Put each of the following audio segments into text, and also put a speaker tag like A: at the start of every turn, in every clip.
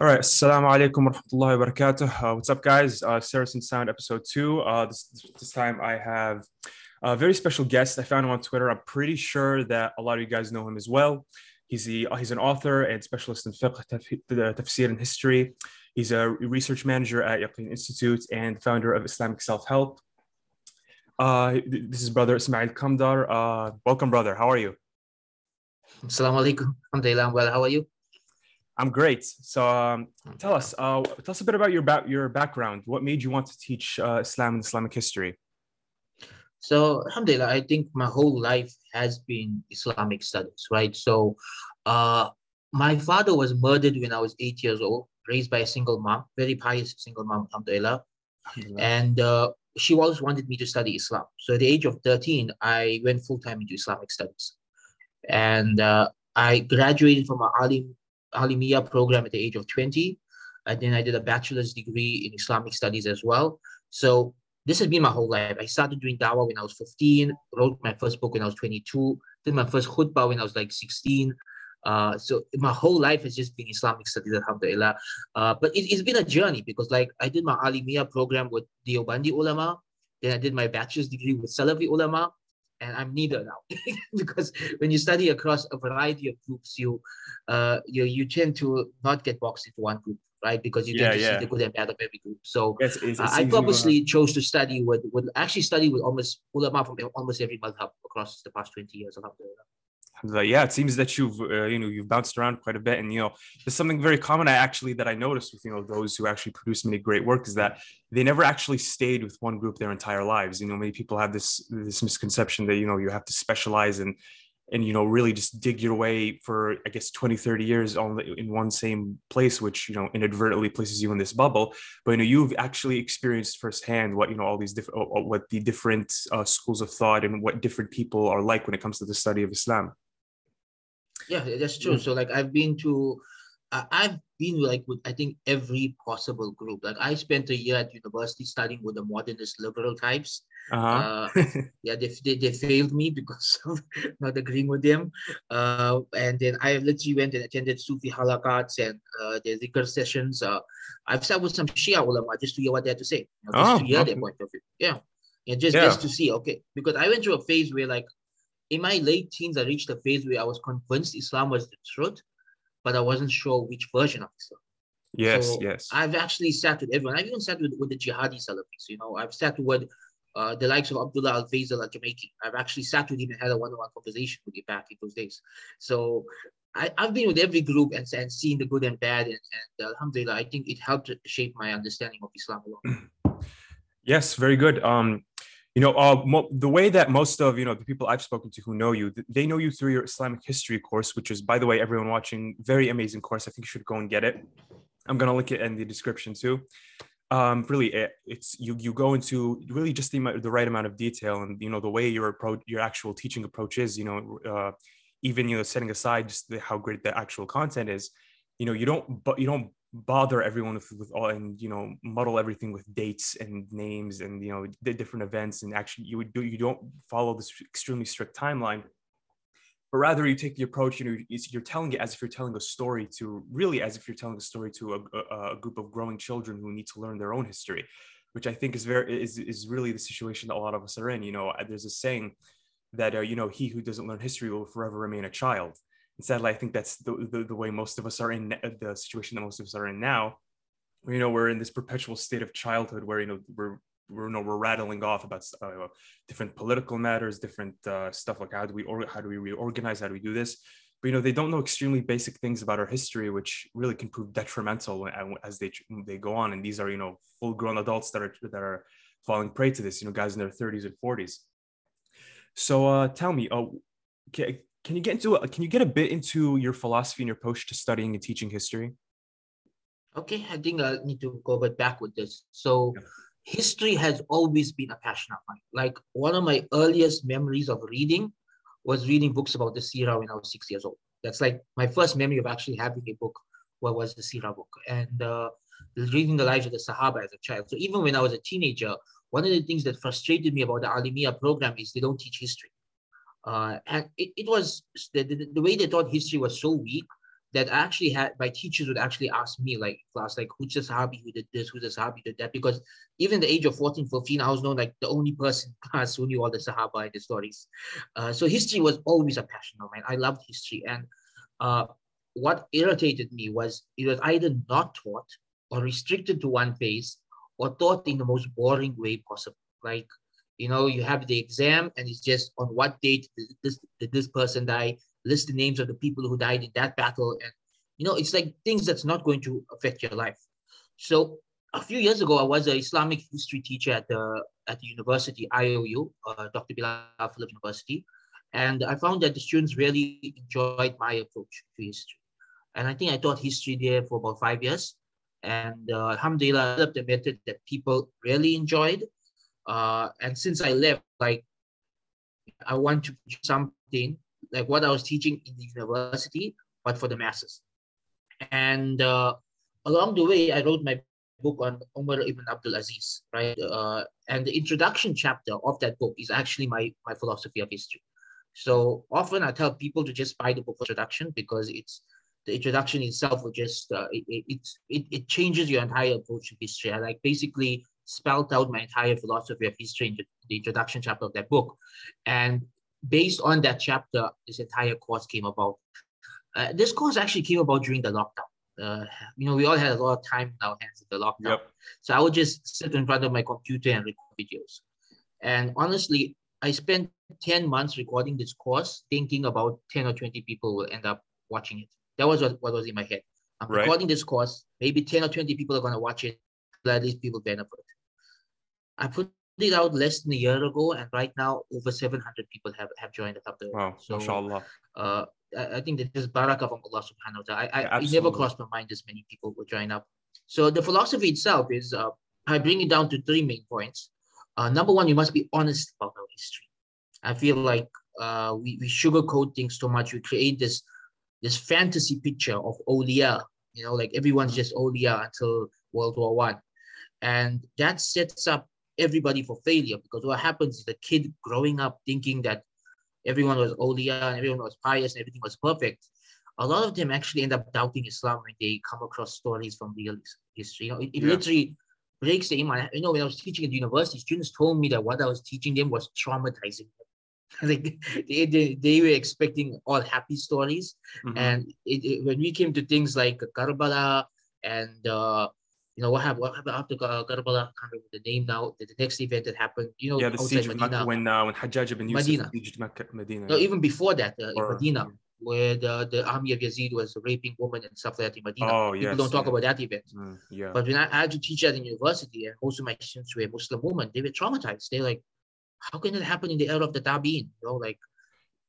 A: All right, assalamu alaikum wa rahmatullahi wa barakatuh. Uh, what's up, guys? Uh, Saracen Sound episode two. Uh, this, this time I have a very special guest. I found him on Twitter. I'm pretty sure that a lot of you guys know him as well. He's, the, he's an author and specialist in fiqh, tafsir, and history. He's a research manager at Yaqeen Institute and founder of Islamic Self Help. Uh, this is brother Ismail Kamdar. Uh, welcome, brother. How are you?
B: Assalamu alaikum. Alhamdulillah. Well, how are you?
A: I'm great. So um, tell us, uh, tell us a bit about your ba- your background. What made you want to teach uh, Islam and Islamic history?
B: So, alhamdulillah, I think my whole life has been Islamic studies, right? So, uh, my father was murdered when I was eight years old, raised by a single mom, very pious single mom, alhamdulillah. And uh, she always wanted me to study Islam. So, at the age of 13, I went full time into Islamic studies. And uh, I graduated from an alim Alimiya program at the age of 20. And then I did a bachelor's degree in Islamic studies as well. So this has been my whole life. I started doing dawah when I was 15, wrote my first book when I was 22, did my first khutbah when I was like 16. Uh, so my whole life has just been Islamic studies, alhamdulillah. Uh, but it, has been a journey because like I did my Alimiya program with Deobandi ulama, then I did my bachelor's degree with Salafi ulama, and I'm neither now because when you study across a variety of groups, you uh, you you tend to not get boxed into one group, right? Because you yeah, tend to yeah. see the good and bad of every group. So yes, it, it uh, I purposely chose to study with with actually study with almost ulama from almost every madhab across the past 20 years. Alhamdulillah
A: yeah, it seems that you've uh, you know you've bounced around quite a bit, and you know there's something very common I actually that I noticed with you know those who actually produce many great work is that they never actually stayed with one group their entire lives. You know, many people have this this misconception that you know you have to specialize and and you know really just dig your way for i guess 20 30 years on in one same place which you know inadvertently places you in this bubble. But you know you've actually experienced firsthand what you know all these different what the different uh, schools of thought and what different people are like when it comes to the study of islam
B: yeah, that's true. So like I've been to, uh, I've been like with I think every possible group. Like I spent a year at university studying with the modernist liberal types. Uh-huh. uh, yeah, they, they, they failed me because of not agreeing with them. Uh, and then I literally went and attended Sufi halakats and uh, their zikr sessions. Uh, I've sat with some Shia ulama just to hear what they had to say, you know, just oh, to hear okay. their point of view. Yeah. Yeah, just, yeah. just to see, okay. Because I went through a phase where like in my late teens, I reached a phase where I was convinced Islam was the truth, but I wasn't sure which version of Islam.
A: Yes, so yes.
B: I've actually sat with everyone. I've even sat with, with the jihadi Salafis. You know, I've sat with uh, the likes of Abdullah Al Faisal al Jamaican. I've actually sat with him and had a one on one conversation with him back in those days. So I, have been with every group and, and seen the good and bad. And, and Alhamdulillah, I think it helped shape my understanding of Islam a lot.
A: Yes, very good. Um, you know uh, mo- the way that most of you know the people i've spoken to who know you they know you through your islamic history course which is by the way everyone watching very amazing course. I think you should go and get it. I'm going to link it in the description too. Um really it, it's you you go into really just the, the right amount of detail and you know the way your approach your actual teaching approach is you know uh, even you know setting aside just the, how great the actual content is you know you don't but you don't bother everyone with, with all and you know muddle everything with dates and names and you know the different events and actually you would do you don't follow this extremely strict timeline but rather you take the approach you know you're telling it as if you're telling a story to really as if you're telling a story to a, a, group of growing children who need to learn their own history which i think is very is, is really the situation that a lot of us are in you know there's a saying that uh, you know he who doesn't learn history will forever remain a child sadly, I think that's the, the, the way most of us are in the situation that most of us are in now. Where, you know, we're in this perpetual state of childhood where, you know, we're, we're, you know, we're rattling off about uh, different political matters, different uh, stuff like how do we, or, how do we reorganize? How do we do this? But, you know, they don't know extremely basic things about our history, which really can prove detrimental as they, they go on. And these are, you know, full grown adults that are, that are falling prey to this, you know, guys in their 30s and 40s. So uh, tell me, uh, you get into a, can you get a bit into your philosophy and your approach to studying and teaching history?
B: Okay, I think I need to go a back with this. So, yeah. history has always been a passion of mine. Like one of my earliest memories of reading was reading books about the Sirah when I was six years old. That's like my first memory of actually having a book. What was the Sirah book? And uh, reading the lives of the Sahaba as a child. So even when I was a teenager, one of the things that frustrated me about the Alimia program is they don't teach history. Uh, and it, it was the, the, the, way they taught history was so weak that I actually had my teachers would actually ask me like class like who's the sahabi who did this? Who's the sahabi did that? Because even the age of 14 15 i was known like the only person class who knew all the sahaba and the stories. Uh, so history was always a passion of mine. I loved history. And uh, what irritated me was it was either not taught or restricted to one phase or taught in the most boring way possible. Like you know you have the exam and it's just on what date did this did this person die list the names of the people who died in that battle and you know it's like things that's not going to affect your life. So a few years ago i was an islamic history teacher at the at the university iou uh, dr bilal philip university. And i found that the students really enjoyed my approach to history. And i think i taught history there for about five years. And uh, alhamdulillah I developed a method that people really enjoyed uh, and since i left like i want to do something like what I was teaching in the university, but for the masses. And uh, along the way, I wrote my book on Umar ibn Abdul Aziz, right? Uh, and the introduction chapter of that book is actually my, my philosophy of history. So often I tell people to just buy the book for introduction because it's the introduction itself will just uh, it, it, it, it changes your entire approach to history. I like basically spelled out my entire philosophy of history in the introduction chapter of that book. And based on that chapter, this entire course came about. Uh, this course actually came about during the lockdown. Uh, you know, we all had a lot of time in our hands in the lockdown. Yep. So I would just sit in front of my computer and record videos. And honestly, I spent 10 months recording this course, thinking about 10 or 20 people will end up watching it. That was what, what was in my head. I'm right. recording this course, maybe 10 or 20 people are going to watch it, at least people benefit. I put it out less than a year ago, and right now over 700 people have, have joined the club.
A: Wow, so, mashallah.
B: Uh, I, think that this barakah from Allah subhanahu wa ta'ala. I, I, it never crossed my mind as many people would join up. So the philosophy itself is, uh, I bring it down to three main points. Uh, number one, you must be honest about our history. I feel like uh, we, we sugarcoat things too much. We create this this fantasy picture of awliya, you know, like everyone's just awliya until World War One. And that sets up everybody for failure because what happens is the kid growing up thinking that everyone was awliya and everyone was pious and everything was perfect. A lot of them actually end up doubting Islam when they come across stories from real history. You know, it, it yeah. literally breaks the iman. You know, when I was teaching at university, students told me that what I was teaching them was traumatizing like they, they, they were expecting all happy stories. Mm-hmm. And it, it, when we came to things like Karbala and uh, you know what happened? What happened after Karbala? I can't remember the name now. The, the next event that happened, you know,
A: yeah, the siege Medina, when uh, when Hajjaj ibn Yusuf Medina. sieged Medina.
B: No, even before that, uh, or, in Medina, yeah. where the, the army of Yazid was raping women and stuff like that in Medina.
A: Oh, yes,
B: People don't talk
A: yeah.
B: about that event.
A: Mm, yeah.
B: But when I, I had to teach at the university, and most of my students were Muslim women, they were traumatized. They're like, how can it happen in the era of the Tabi'in? You know, like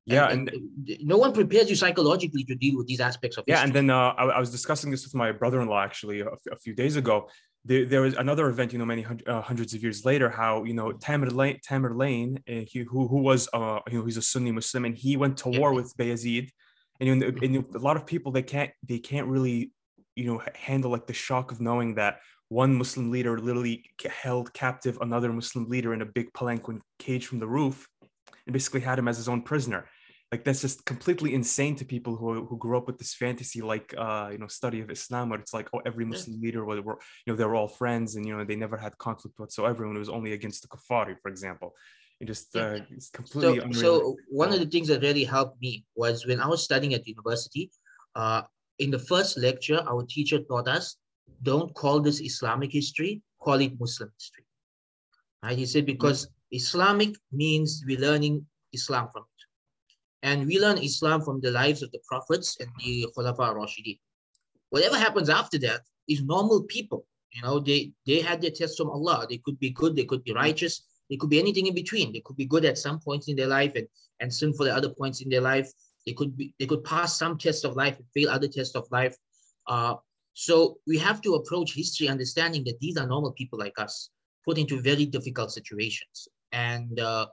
A: yeah and,
B: and, no one prepares you psychologically to deal with these aspects of it.
A: yeah
B: history.
A: and then uh, I, I, was discussing this with my brother-in-law actually a, f- a few days ago there, there, was another event you know many hundred, uh, hundreds of years later how you know Tamerlane Tamir Lane uh, he, who, who was uh, you know he's a Sunni Muslim and he went to yeah. war with Bayezid and, you know, and a lot of people they can't they can't really you know handle like the shock of knowing that one Muslim leader literally held captive another Muslim leader in a big palanquin cage from the roof and basically had him as his own prisoner like that's just completely insane to people who, who grew up with this fantasy like uh you know study of islam where it's like oh every muslim leader were, you know they were all friends and you know they never had conflict whatsoever and it was only against the kafari for example. It just uh, it's completely
B: so, so one of the things that really helped me was when i was studying at university uh in the first lecture our teacher taught us don't call this islamic history call it muslim history. Right? He said because mm-hmm. islamic means we're learning islam from and we learn Islam from the lives of the prophets and the Khulafa Rashidin. Whatever happens after that is normal people. You know, they, they had their tests from Allah. They could be good, they could be righteous, they could be anything in between. They could be good at some points in their life and, and sinful at other points in their life. They could be they could pass some tests of life and fail other tests of life. Uh, so we have to approach history understanding that these are normal people like us, put into very difficult situations. And uh,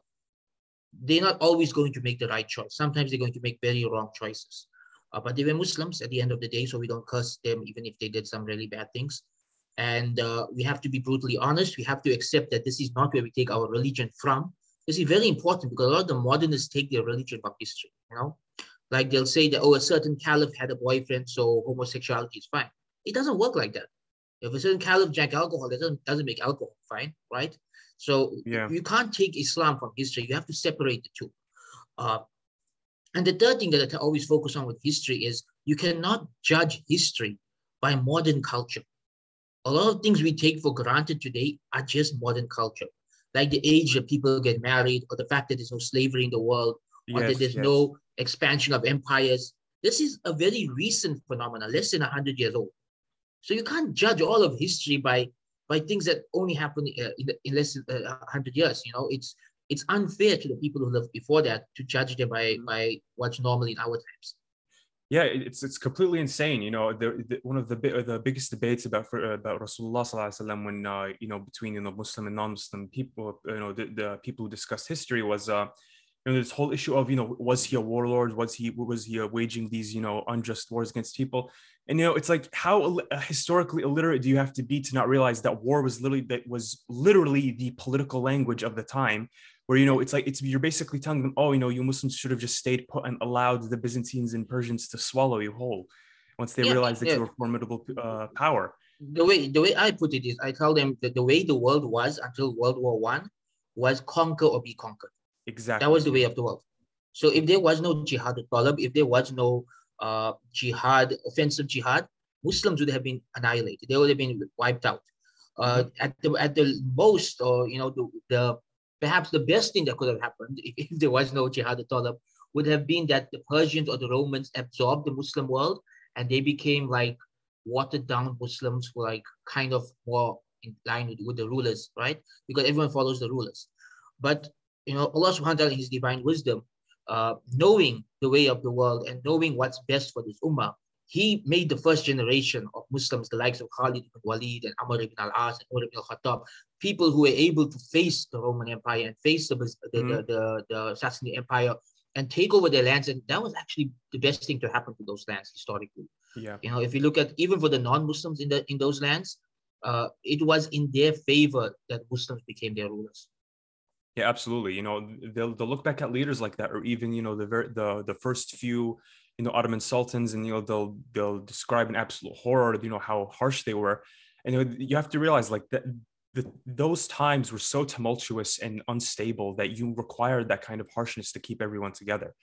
B: they're not always going to make the right choice. Sometimes they're going to make very wrong choices. Uh, but they were Muslims at the end of the day, so we don't curse them even if they did some really bad things. And uh, we have to be brutally honest. We have to accept that this is not where we take our religion from. This is very important because a lot of the modernists take their religion from history. You know, Like they'll say that, oh, a certain caliph had a boyfriend, so homosexuality is fine. It doesn't work like that. If a certain caliph drank alcohol, doesn't, doesn't make alcohol fine, right? So yeah. you can't take Islam from history. You have to separate the two. Uh, and the third thing that I always focus on with history is you cannot judge history by modern culture. A lot of things we take for granted today are just modern culture, like the age that people get married, or the fact that there's no slavery in the world, or yes, that there's yes. no expansion of empires. This is a very recent phenomenon, less than 100 years old. So you can't judge all of history by by things that only happened uh, in, in, less than uh, 100 years. You know, it's it's unfair to the people who lived before that to judge them by mm-hmm. by what's normally in our times.
A: Yeah, it's it's completely insane. You know, the, the one of the the biggest debates about for, about Rasulullah sallam, when uh, you know between you know Muslim and non-Muslim people, you know, the, the people who discussed history was uh, you know this whole issue of you know was he a warlord? Was he was he uh, waging these you know unjust wars against people? And you know it's like how uh, historically illiterate do you have to be to not realize that war was literally that was literally the political language of the time where you know it's like it's you're basically telling them oh you know you muslims should have just stayed put and allowed the byzantines and persians to swallow you whole once they yeah, realized that yeah. you were formidable uh, power.
B: The way the way i put it is i tell them that the way the world was until world war one was conquer or be conquered
A: Exactly.
B: That was the way of the world. So if there was no jihad talab, if there was no uh, jihad, offensive jihad, Muslims would have been annihilated. They would have been wiped out. Uh, mm-hmm. at the at the most, or you know, the, the perhaps the best thing that could have happened if, if there was no jihad talab would have been that the Persians or the Romans absorbed the Muslim world and they became like watered down Muslims who like kind of more in line with, with the rulers, right? Because everyone follows the rulers. But you know, Allah subhanahu wa ta'ala, his divine wisdom, uh, knowing the way of the world and knowing what's best for this ummah, he made the first generation of Muslims, the likes of Khalid ibn Walid and Amr ibn al-As and Umar ibn al-Khattab, people who were able to face the Roman Empire and face the, the, mm-hmm. the, the, the Sassanid Empire and take over their lands. And that was actually the best thing to happen to those lands historically.
A: Yeah.
B: You know, if you look at even for the non-Muslims in the in those lands, uh, it was in their favor that Muslims became their rulers.
A: Yeah, absolutely. You know, they'll they'll look back at leaders like that, or even you know the very the the first few you know Ottoman sultans, and you know they'll they'll describe an absolute horror. You know how harsh they were, and you, know, you have to realize like that. The, those times were so tumultuous and unstable that you required that kind of harshness to keep everyone together.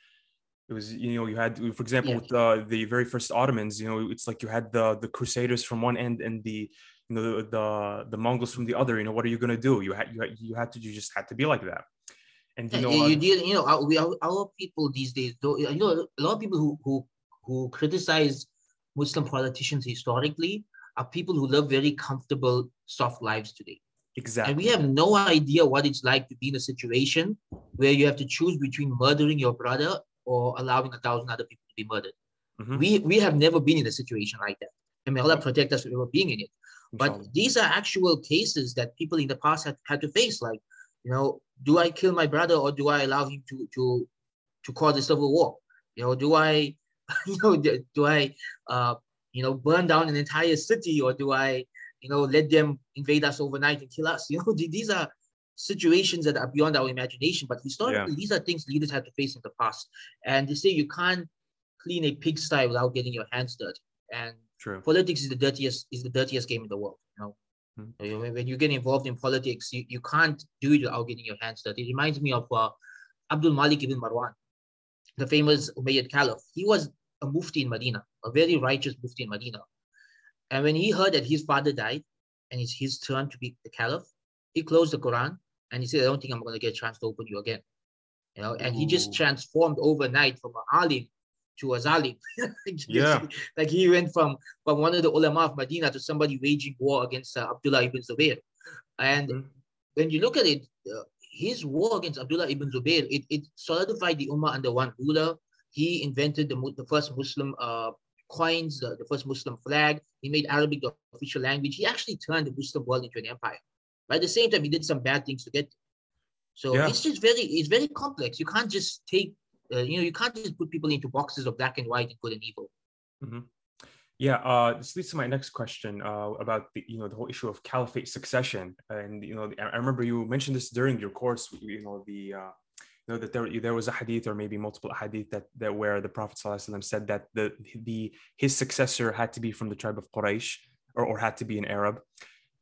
A: It was, you know, you had, for example, yeah. with uh, the very first Ottomans, you know, it's like you had the the Crusaders from one end and the you know the the, the Mongols from the other. You know, what are you going to do? You had you had, you had to you just had to be like that.
B: And you know, you, you, you know, our, we our, our people these days, though, you know, a lot of people who who who criticize Muslim politicians historically are people who live very comfortable, soft lives today.
A: Exactly.
B: And we have no idea what it's like to be in a situation where you have to choose between murdering your brother or allowing a thousand other people to be murdered. Mm-hmm. We we have never been in a situation like that. And may Allah protect us from ever being in it. But these are actual cases that people in the past had, had to face. Like, you know, do I kill my brother or do I allow him to to to cause a civil war? You know, do I, you know, do I, uh, you know, burn down an entire city or do I, you know, let them invade us overnight and kill us? You know, these are situations that are beyond our imagination. But historically, yeah. these are things leaders had to face in the past. And they say you can't clean a pigsty without getting your hands dirty. And
A: True.
B: Politics is the dirtiest is the dirtiest game in the world. You know, mm-hmm. when you get involved in politics, you, you can't do it without getting your hands dirty. It reminds me of uh, Abdul Malik ibn Marwan, the famous Umayyad Caliph. He was a mufti in Medina, a very righteous mufti in Medina. And when he heard that his father died and it's his turn to be the caliph, he closed the Quran and he said, I don't think I'm going to get a chance to open you again. You know, and Ooh. he just transformed overnight from an alim to a zalim.
A: yeah.
B: Like he went from, from one of the ulama of Medina to somebody waging war against uh, Abdullah ibn Zubair. And mm-hmm. when you look at it, uh, his war against Abdullah ibn Zubair, it, it solidified the ummah under one ruler. He invented the, the first Muslim uh, coins, the, the first Muslim flag. He made Arabic the official language. He actually turned the Muslim world into an empire. But at the same time, he did some bad things to get there. So yeah. it's just very, it's very complex. You can't just take uh, you know you can't just put people into boxes of black and white and good and evil
A: mm-hmm. yeah uh, this leads to my next question uh, about the you know the whole issue of caliphate succession and you know i remember you mentioned this during your course you know the uh, you know that there there was a hadith or maybe multiple hadith that that where the Prophet ﷺ said that the the his successor had to be from the tribe of Quraysh or, or had to be an Arab.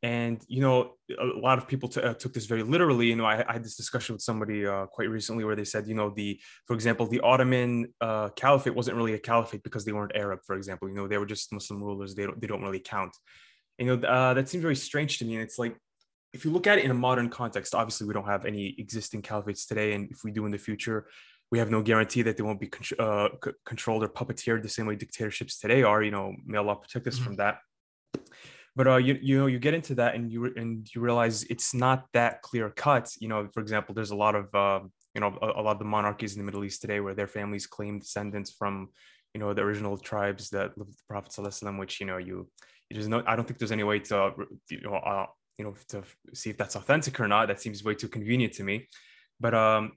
A: And you know, a lot of people t- uh, took this very literally. You know, I, I had this discussion with somebody uh, quite recently where they said, you know, the for example, the Ottoman uh, caliphate wasn't really a caliphate because they weren't Arab. For example, you know, they were just Muslim rulers. They don't they don't really count. You know, uh, that seems very strange to me. And it's like if you look at it in a modern context, obviously we don't have any existing caliphates today, and if we do in the future, we have no guarantee that they won't be con- uh, c- controlled or puppeteered the same way dictatorships today are. You know, may Allah protect us mm-hmm. from that. But uh, you you know you get into that and you and you realize it's not that clear cut. You know, for example, there's a lot of uh, you know a, a, lot of the monarchies in the Middle East today where their families claim descendants from you know the original tribes that lived with the Prophet ﷺ, which you know you there's no I don't think there's any way to you know uh, you know to see if that's authentic or not that seems way too convenient to me but um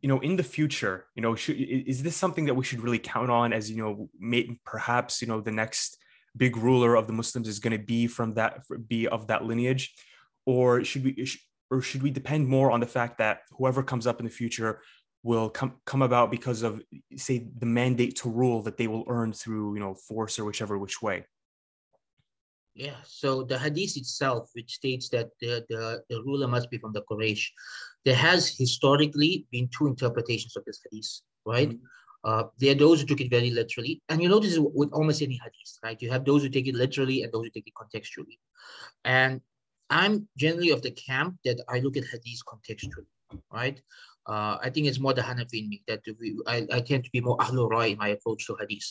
A: you know in the future you know should, is this something that we should really count on as you know may, perhaps you know the next big ruler of the muslims is going to be from that be of that lineage or should we or should we depend more on the fact that whoever comes up in the future will come come about because of say the mandate to rule that they will earn through you know force or whichever which way
B: yeah, so the hadith itself, which states that the, the, the ruler must be from the Quraysh, there has historically been two interpretations of this hadith, right? Mm-hmm. Uh, there are those who took it very literally, and you notice with almost any hadith, right? You have those who take it literally and those who take it contextually. And I'm generally of the camp that I look at hadith contextually, right? Uh, I think it's more the Hanafi in me that we, I, I tend to be more Ahlul Rai in my approach to hadith.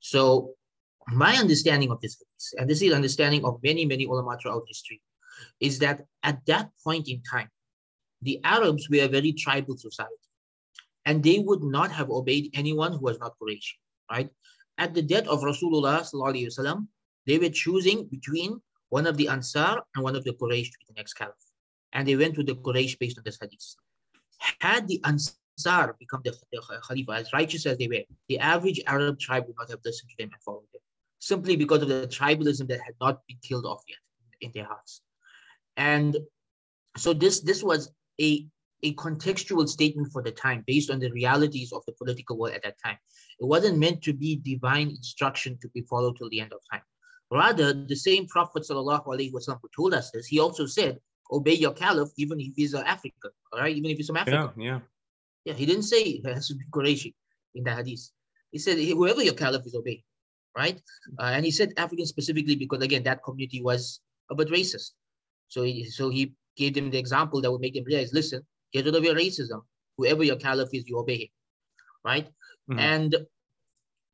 B: So my understanding of this hadith, and this is understanding of many, many ulama throughout history, is that at that point in time, the Arabs were a very tribal society. And they would not have obeyed anyone who was not Quraysh, right? At the death of Rasulullah wasallam, they were choosing between one of the Ansar and one of the Quraysh to be the next caliph. And they went to the Quraysh based on this hadith. Had the Ansar become the, the Khalifa, as righteous as they were, the average Arab tribe would not have listened to them and followed them simply because of the tribalism that had not been killed off yet in their hearts. And so this, this was a, a contextual statement for the time based on the realities of the political world at that time. It wasn't meant to be divine instruction to be followed till the end of time. Rather, the same Prophet Wasallam who told us this, he also said, obey your caliph even if he's an African, all right, even if he's from Africa.
A: Yeah, yeah.
B: Yeah, he didn't say it has to be Qurayshi in the hadith. He said, whoever your caliph is, obey right? Uh, and he said African specifically because again that community was a bit racist. So he, so he gave them the example that would make them realize, listen, get rid of your racism. Whoever your caliph is, you obey him, right? Mm-hmm. And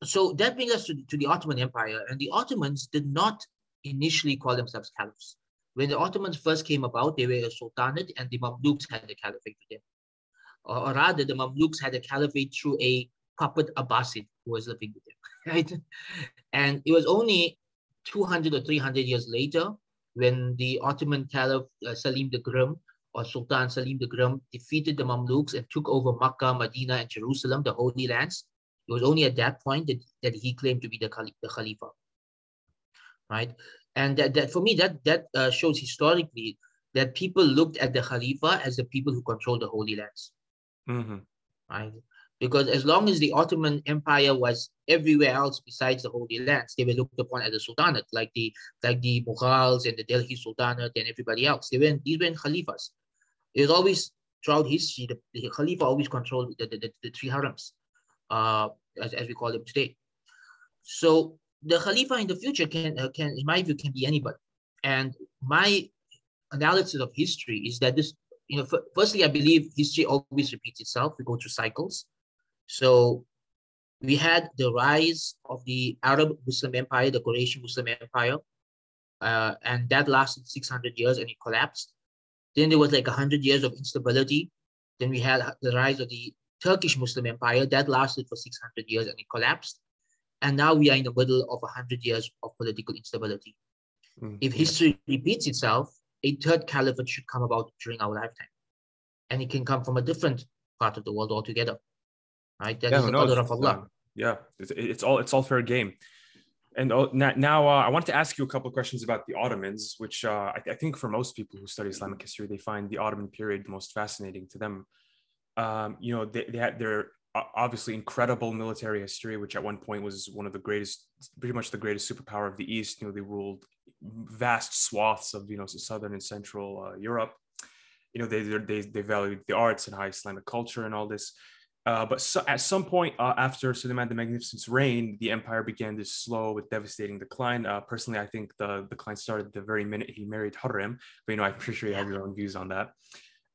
B: so that brings us to, to the Ottoman Empire, and the Ottomans did not initially call themselves caliphs. When the Ottomans first came about, they were a sultanate, and the Mamluks had the caliphate with them. Or, or rather, the Mamluks had a caliphate through a puppet Abbasid who was living with them. right? And it was only 200 or 300 years later when the Ottoman Caliph uh, Salim the Grim or Sultan Salim the Grim defeated the Mamluks and took over Makkah, Medina, and Jerusalem, the Holy Lands. It was only at that point that, that he claimed to be the, Khali- the Khalifa, right? And that, that for me, that, that uh, shows historically that people looked at the Khalifa as the people who control the Holy Lands, mm-hmm. right? because as long as the Ottoman Empire was everywhere else besides the Holy Lands, they were looked upon as a sultanate, like the like the Mughals and the Delhi Sultanate and everybody else. They were these were khalifas. Was always throughout history the, the Khalifa always controlled the, the, the, the three harams, uh, as, as we call them today. So the Khalifa in the future can uh, can in my view can be anybody. And my analysis of history is that this you know, firstly, I believe history always repeats itself. We go through cycles. So we had the rise of the Arab Muslim Empire, the Quraysh Muslim Empire, uh, and that lasted 600 years and it collapsed. Then there was like 100 years of instability. Then we had the rise of the Turkish Muslim Empire that lasted for 600 years and it collapsed. And now we are in the middle of 100 years of political instability. Mm, if history repeats itself, a third caliphate should come about during our lifetime. And it can come from a different part of the world altogether right? That yeah, is the no, of Allah.
A: yeah, it's, it's, all it's all fair game. And uh, now, uh, I want to ask you a couple of questions about the Ottomans, which uh, I, I, think for most people who study Islamic history, they find the Ottoman period the most fascinating to them. Um, you know, they, they had their obviously incredible military history, which at one point was one of the greatest, pretty much the greatest superpower of the East. You know, they ruled vast swaths of you know southern and central uh, Europe. You know, they they they valued the arts and high Islamic culture and all this. Uh, but so, at some point uh, after Suleiman the Magnificent's reign, the empire began this slow but devastating decline. Uh, personally, I think the decline started the very minute he married Hurrem, but you know, I'm pretty sure you have your own views on that.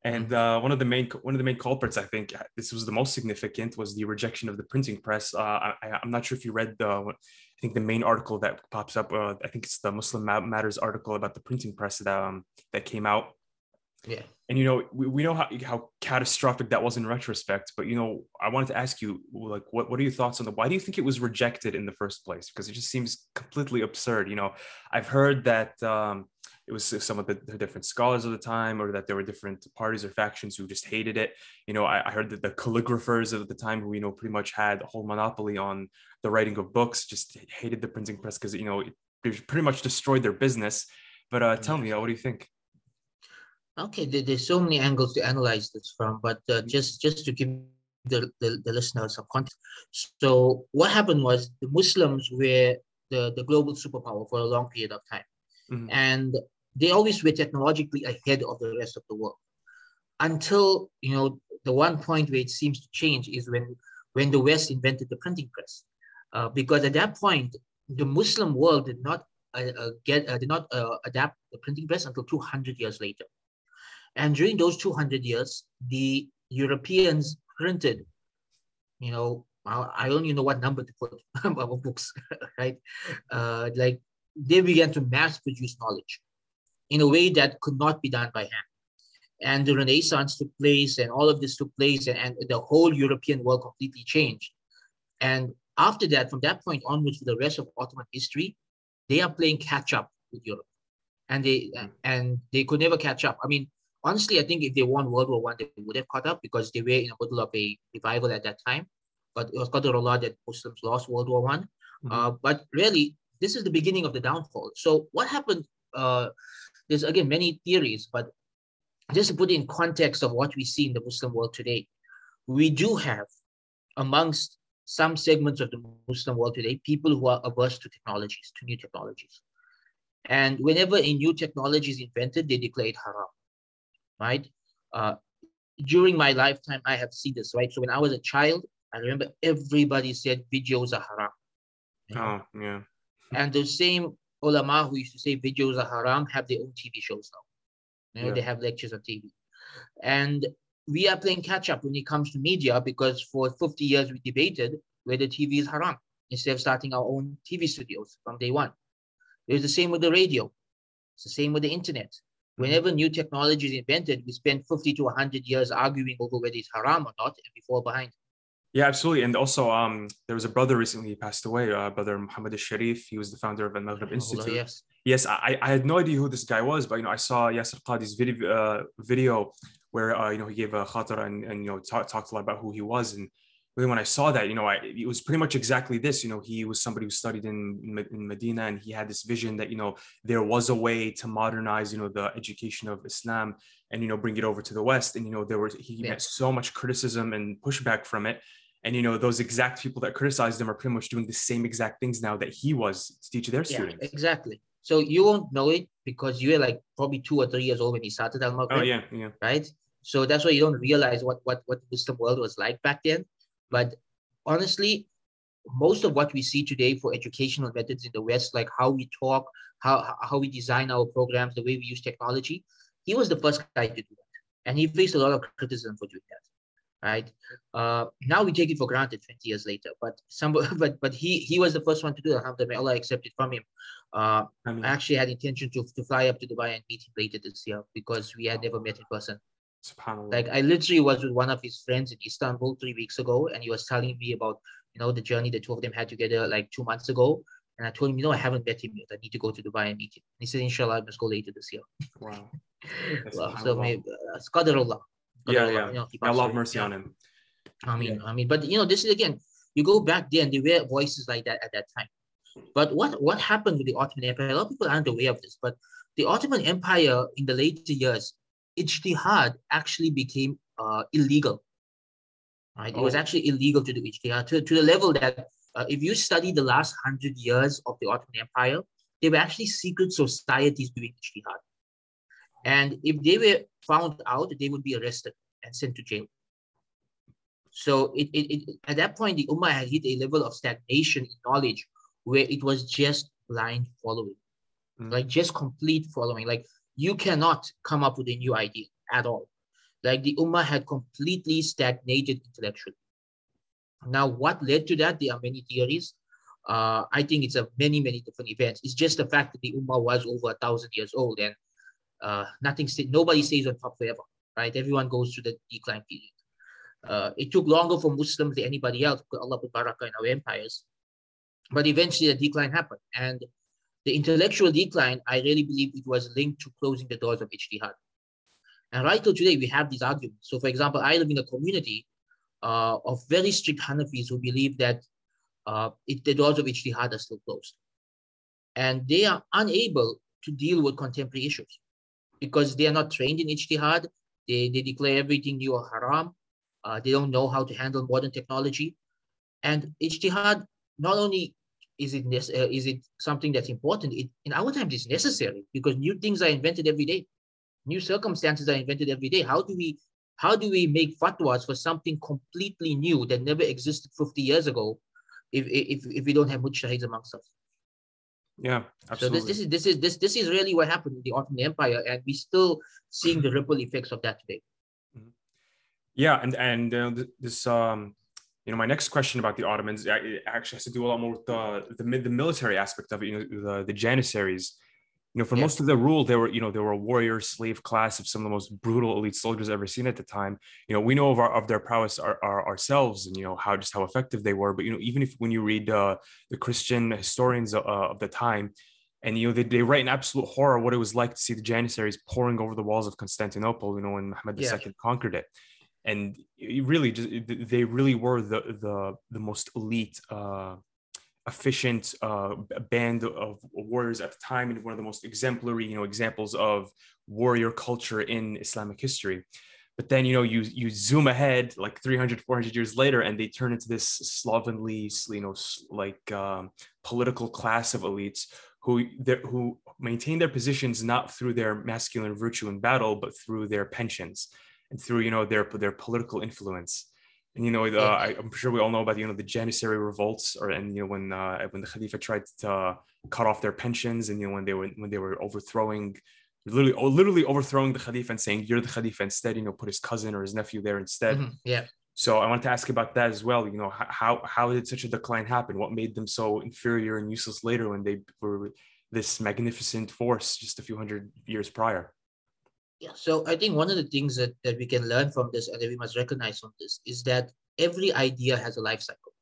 A: And mm-hmm. uh, one of the main one of the main culprits, I think, this was the most significant, was the rejection of the printing press. Uh, I, am not sure if you read the, I think the main article that pops up. Uh, I think it's the Muslim Matters article about the printing press that um, that came out.
B: Yeah.
A: And you know, we, we know how, how catastrophic that was in retrospect, but you know, I wanted to ask you, like, what, what are your thoughts on the why do you think it was rejected in the first place? Because it just seems completely absurd. You know, I've heard that um, it was some of the, the, different scholars of the time or that there were different parties or factions who just hated it you know I, I, heard that the calligraphers of the time who you know pretty much had a whole monopoly on the writing of books just hated the printing press because you know it, pretty much destroyed their business but uh, tell me uh, what do you think
B: okay there, there's so many angles to analyze this from but uh, mm-hmm. just just to give the, the, the listeners some context so what happened was the muslims were the, the global superpower for a long period of time Mm-hmm. and they always were technologically ahead of the rest of the world until you know the one point where it seems to change is when when the west invented the printing press uh, because at that point the muslim world did not uh, uh, get uh, did not uh, adapt the printing press until 200 years later and during those 200 years the europeans printed you know i don't even know what number to put on books right uh, like they began to mass produce knowledge in a way that could not be done by hand. And the Renaissance took place, and all of this took place, and, and the whole European world completely changed. And after that, from that point onwards, for the rest of Ottoman history, they are playing catch up with Europe, and they and they could never catch up. I mean, honestly, I think if they won World War One, they would have caught up because they were in the middle of a revival at that time. But it was a lot that Muslims lost World War One. Mm-hmm. Uh, but really, this is the beginning of the downfall. So what happened? Uh, there's again many theories, but just to put it in context of what we see in the Muslim world today, we do have amongst some segments of the Muslim world today people who are averse to technologies, to new technologies. And whenever a new technology is invented, they declare it haram, right? Uh, during my lifetime, I have seen this, right? So when I was a child, I remember everybody said videos are haram.
A: Oh, yeah.
B: And the same ulama who used to say videos are haram have their own TV shows now. You know, yeah. they have lectures on TV. And we are playing catch up when it comes to media because for 50 years we debated whether TV is haram instead of starting our own TV studios from day one. It's the same with the radio. It's the same with the internet. Whenever new technology is invented, we spend 50 to 100 years arguing over whether it's haram or not, and we fall behind.
A: Yeah, absolutely. And also, um, there was a brother recently he passed away, uh, brother Muhammad Sharif. He was the founder of the Maghrib Institute.
B: yes.
A: Yes, I, I had no idea who this guy was, but you know, I saw Yasir Qadhi's video uh, video where uh, you know he gave a khatara and, and you know talk, talked a lot about who he was. And really, when I saw that, you know, I, it was pretty much exactly this. You know, he was somebody who studied in in Medina, and he had this vision that you know there was a way to modernize you know the education of Islam and you know bring it over to the West. And you know there was he yeah. met so much criticism and pushback from it and you know those exact people that criticized him are pretty much doing the same exact things now that he was to teach their yeah, students
B: exactly so you won't know it because you were like probably two or three years old when he started al
A: oh yeah yeah
B: right so that's why you don't realize what what what the Muslim world was like back then but honestly most of what we see today for educational methods in the west like how we talk how how we design our programs the way we use technology he was the first guy to do that and he faced a lot of criticism for doing that right? Uh, now we take it for granted 20 years later, but some, but but he he was the first one to do that. Alhamdulillah, Allah accepted from him. Uh, I, mean, I actually had intention to, to fly up to Dubai and meet him later this year because we had never met in person. Like I literally was with one of his friends in Istanbul three weeks ago, and he was telling me about you know the journey the two of them had together like two months ago. And I told him, you know, I haven't met him yet. I need to go to Dubai and meet him. And he said, Inshallah, I must go later this year.
A: Wow.
B: well, so maybe uh, Allah
A: yeah, yeah. You know, Allah mercy on him.
B: I mean, yeah. I mean, but you know, this is again, you go back there and there were voices like that at that time. But what what happened with the Ottoman Empire? A lot of people aren't aware of this, but the Ottoman Empire in the later years, ijtihad actually became uh, illegal Right? Oh. It was oh. actually illegal to do ijtihad to, to the level that uh, if you study the last hundred years of the Ottoman Empire, they were actually secret societies doing ijtihad. And if they were found out, they would be arrested and sent to jail. So it, it, it, at that point, the Ummah had hit a level of stagnation in knowledge where it was just blind following, mm. like just complete following. Like you cannot come up with a new idea at all. Like the Ummah had completely stagnated intellectually. Now, what led to that? There are many theories. Uh, I think it's a many, many different events. It's just the fact that the Ummah was over a thousand years old and uh, nothing, nobody stays on top forever, right? Everyone goes through the decline period. Uh, it took longer for Muslims than anybody else because Allah put barakah in our empires. But eventually the decline happened. And the intellectual decline, I really believe it was linked to closing the doors of ijtihad. And right till today, we have these arguments. So for example, I live in a community uh, of very strict Hanafis who believe that uh, it, the doors of ijtihad are still closed. And they are unable to deal with contemporary issues because they are not trained in ijtihad. They, they declare everything new or haram. Uh, they don't know how to handle modern technology. And ijtihad, not only is it, uh, is it something that's important, it, in our times it's necessary because new things are invented every day. New circumstances are invented every day. How do we how do we make fatwas for something completely new that never existed 50 years ago if, if, if we don't have mujtahids amongst us?
A: Yeah, absolutely.
B: So this, this is this is this this is really what happened in the Ottoman Empire, and we're still seeing the ripple effects of that today. Mm-hmm.
A: Yeah, and and uh, this um, you know, my next question about the Ottomans actually has to do a lot more with the the, the military aspect of it. You know, the the Janissaries. You know, for yeah. most of the rule, they were you know they were a warrior slave class of some of the most brutal elite soldiers ever seen at the time. You know, we know of our of their prowess our, our, ourselves, and you know how just how effective they were. But you know, even if when you read uh, the Christian historians uh, of the time, and you know they, they write in absolute horror what it was like to see the Janissaries pouring over the walls of Constantinople. You know, when Muhammad II yeah. conquered it and really just they really were the the the most elite uh efficient uh, band of warriors at the time and one of the most exemplary you know examples of warrior culture in islamic history. But then you know you you zoom ahead like 300 400 years later and they turn into this slovenly you know like um, political class of elites who who maintain their positions not through their masculine virtue in battle but through their pensions and through you know their their political influence. And you know, the, I, am sure we all know about you know the Janissary revolts, or and you know when uh, when the Khalifa tried to uh, cut off their pensions, and you know when they were when they were overthrowing, literally literally overthrowing the Khalifa and saying you're the Khalifa instead, you know, put his cousin or his nephew there instead.
B: Mm-hmm. Yeah.
A: So I wanted to ask about that as well. You know, how how did such a decline happen? What made them so inferior and useless later when they were this magnificent force just a few hundred years prior?
B: Yeah, so I think one of the things that, that we can learn from this and that we must recognize from this is that every idea has a life cycle,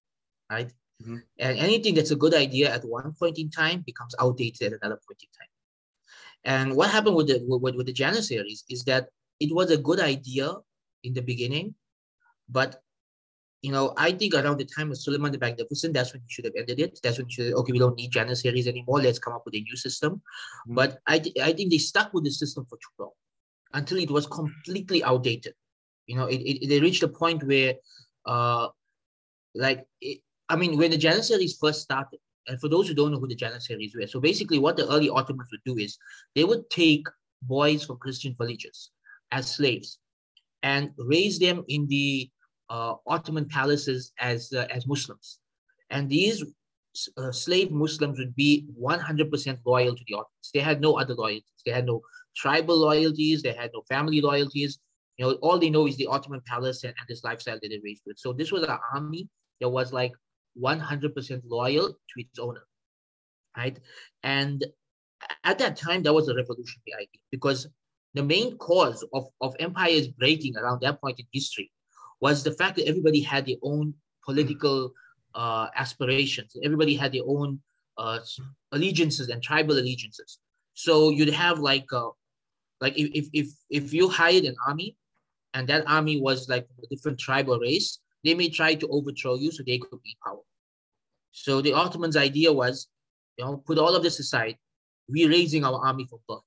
B: right? Mm-hmm. And anything that's a good idea at one point in time becomes outdated at another point in time. And what happened with the with, with the Janissaries is that it was a good idea in the beginning, but you know, I think around the time of Suleiman the Magnificent, that's when you should have ended it. That's when you should, okay, we don't need Janissaries anymore. Let's come up with a new system. Mm-hmm. But I, th- I think they stuck with the system for too long until it was completely outdated. You know, it, it, they reached a point where, uh, like, it, I mean, when the Janissaries first started, and for those who don't know who the Janissaries were, so basically what the early Ottomans would do is they would take boys from Christian villages as slaves and raise them in the uh, Ottoman palaces as, uh, as Muslims. And these uh, slave Muslims would be 100% loyal to the Ottomans. They had no other loyalties. They had no tribal loyalties. They had no family loyalties. You know, all they know is the Ottoman palace and, and this lifestyle that they raised with. So this was an army that was like 100% loyal to its owner, right? And at that time, that was a revolutionary idea because the main cause of, of empires breaking around that point in history was the fact that everybody had their own political uh, aspirations. Everybody had their own uh, allegiances and tribal allegiances. So you'd have like uh, like if, if if you hired an army and that army was like a different tribal race, they may try to overthrow you so they could be power. So the Ottomans' idea was, you know, put all of this aside, we're raising our army from birth.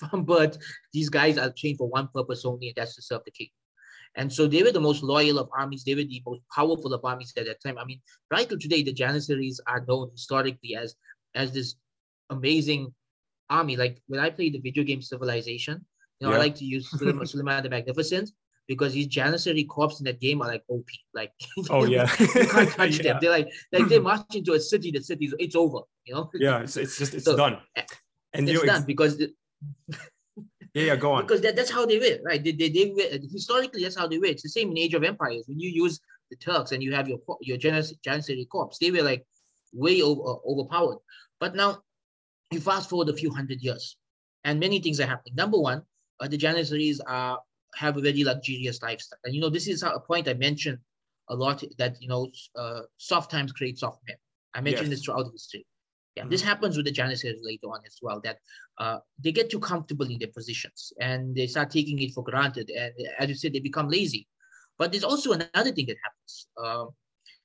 B: From birth, these guys are trained for one purpose only, and that's to serve the king. And so they were the most loyal of armies. They were the most powerful of armies at that time. I mean, right till today, the Janissaries are known historically as as this amazing army. Like when I play the video game Civilization, you know, yeah. I like to use Suleiman the Magnificent because these Janissary corps in that game are like OP. Like
A: oh yeah,
B: you can't touch yeah. them. They're like like they march into a city, the city's it's over. You know.
A: Yeah, it's, it's just it's so, done.
B: And it's you done because. The,
A: yeah, yeah, go on.
B: Because that, that's how they were, right? They, they, they were, historically that's how they were. It's the same in Age of Empires. When you use the Turks and you have your your Janissary corps, they were like way over, overpowered. But now you fast forward a few hundred years, and many things are happening. Number one, uh, the Janissaries are have a very luxurious lifestyle. And you know, this is a point I mentioned a lot that you know, uh, soft times create soft men. I mentioned yes. this throughout history. Yeah, mm-hmm. this happens with the Janissaries later on as well. That uh, they get too comfortable in their positions and they start taking it for granted. And as you said, they become lazy. But there's also another thing that happens. Uh,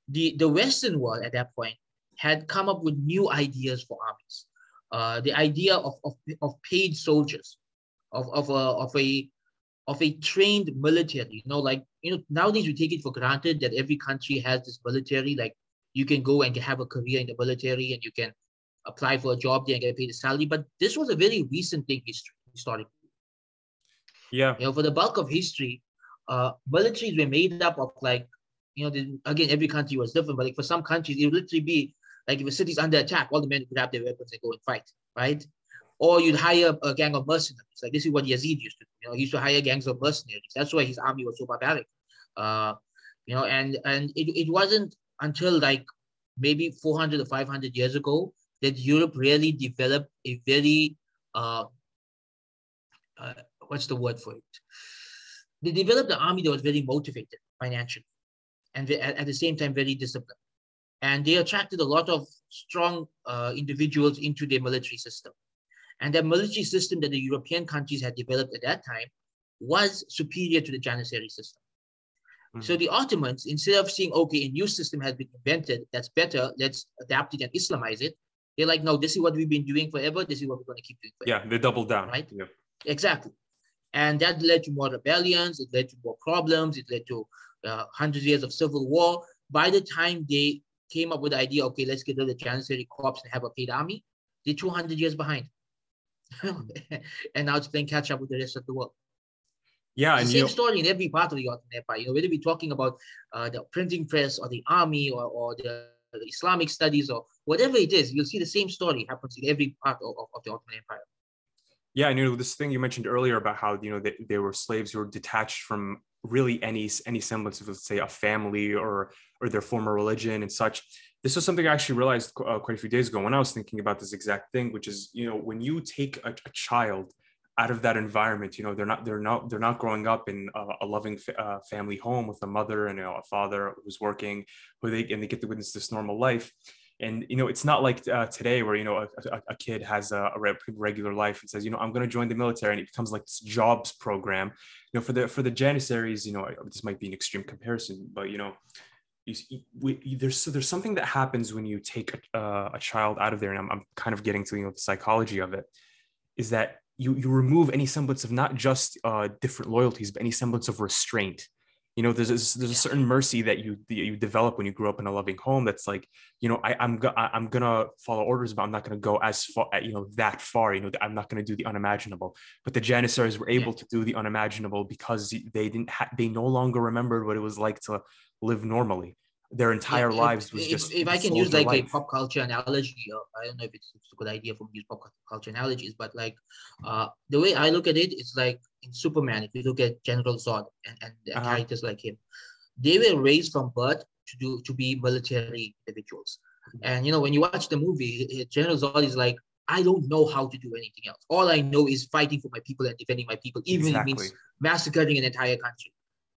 B: the the Western world at that point had come up with new ideas for armies. Uh, the idea of, of, of paid soldiers, of, of, a, of a of a trained military. You know, like you know, nowadays we take it for granted that every country has this military. Like you can go and have a career in the military, and you can apply for a job there and get paid a salary. But this was a very recent thing historically.
A: Yeah.
B: You know, for the bulk of history, uh, militaries were made up of like, you know, the, again, every country was different, but like for some countries, it would literally be like if a city's under attack, all the men grab their weapons and go and fight, right? or you'd hire a gang of mercenaries. Like this is what Yazid used to do. You know, he used to hire gangs of mercenaries. That's why his army was so barbaric. Uh, you know, and and it, it wasn't until like maybe 400 or 500 years ago that Europe really developed a very uh, uh, what's the word for it? They developed an army that was very motivated financially, and at, the same time very disciplined, and they attracted a lot of strong uh, individuals into their military system. And that military system that the European countries had developed at that time was superior to the Janissary system. Mm-hmm. So the Ottomans, instead of seeing, okay, a new system has been invented, that's better, let's adapt it and Islamize it, they're like, no, this is what we've been doing forever, this is what we're going to keep doing
A: forever. Yeah, they doubled down.
B: Right?
A: Yeah.
B: Exactly. And that led to more rebellions, it led to more problems, it led to uh, hundreds of years of civil war. By the time they came up with the idea, okay, let's get rid of the Janissary corps and have a paid army, they're 200 years behind. and now it's playing catch up with the rest of the world.
A: Yeah,
B: the same story in every part of the Ottoman Empire. You know, whether we're talking about uh, the printing press or the army or, or the, Islamic studies or whatever it is, you'll see the same story happens in every part of, of, the Ottoman Empire.
A: Yeah, and you know this thing you mentioned earlier about how you know they, they were slaves who were detached from really any any semblance of let's say a family or or their former religion and such this was something I actually realized uh, quite a few days ago when I was thinking about this exact thing, which is, you know, when you take a, a child out of that environment, you know, they're not, they're not, they're not growing up in a, a loving uh, family home with a mother and you know, a father who's working, who they and they get to witness this normal life. And you know, it's not like uh, today where you know a, a, a kid has a, a, regular life and says, you know, I'm going to join the military, and it becomes like this jobs program. You know, for the for the Janissaries, you know, this might be an extreme comparison, but you know, you, we, there's so there's something that happens when you take a, uh, a child out of there, and I'm, I'm kind of getting to you know the psychology of it, is that you you remove any semblance of not just uh, different loyalties, but any semblance of restraint. You know, there's a, there's a certain mercy that you you develop when you grow up in a loving home. That's like, you know, I, I'm go- I'm gonna follow orders, but I'm not gonna go as far, you know, that far. You know, I'm not gonna do the unimaginable. But the Janissaries were able yeah. to do the unimaginable because they didn't. Ha- they no longer remembered what it was like to live normally their entire
B: if,
A: lives was
B: if,
A: just
B: if i can use like life. a pop culture analogy uh, i don't know if it's, it's, a good idea for me to use pop culture analogies but like uh the way i look at it it's like in superman if you look at general zod and, and uh-huh. characters like him they were raised from birth to do to be military individuals and you know when you watch the movie general zod is like I don't know how to do anything else. All I know is fighting for my people and defending my people, even exactly. if it means massacring an entire country.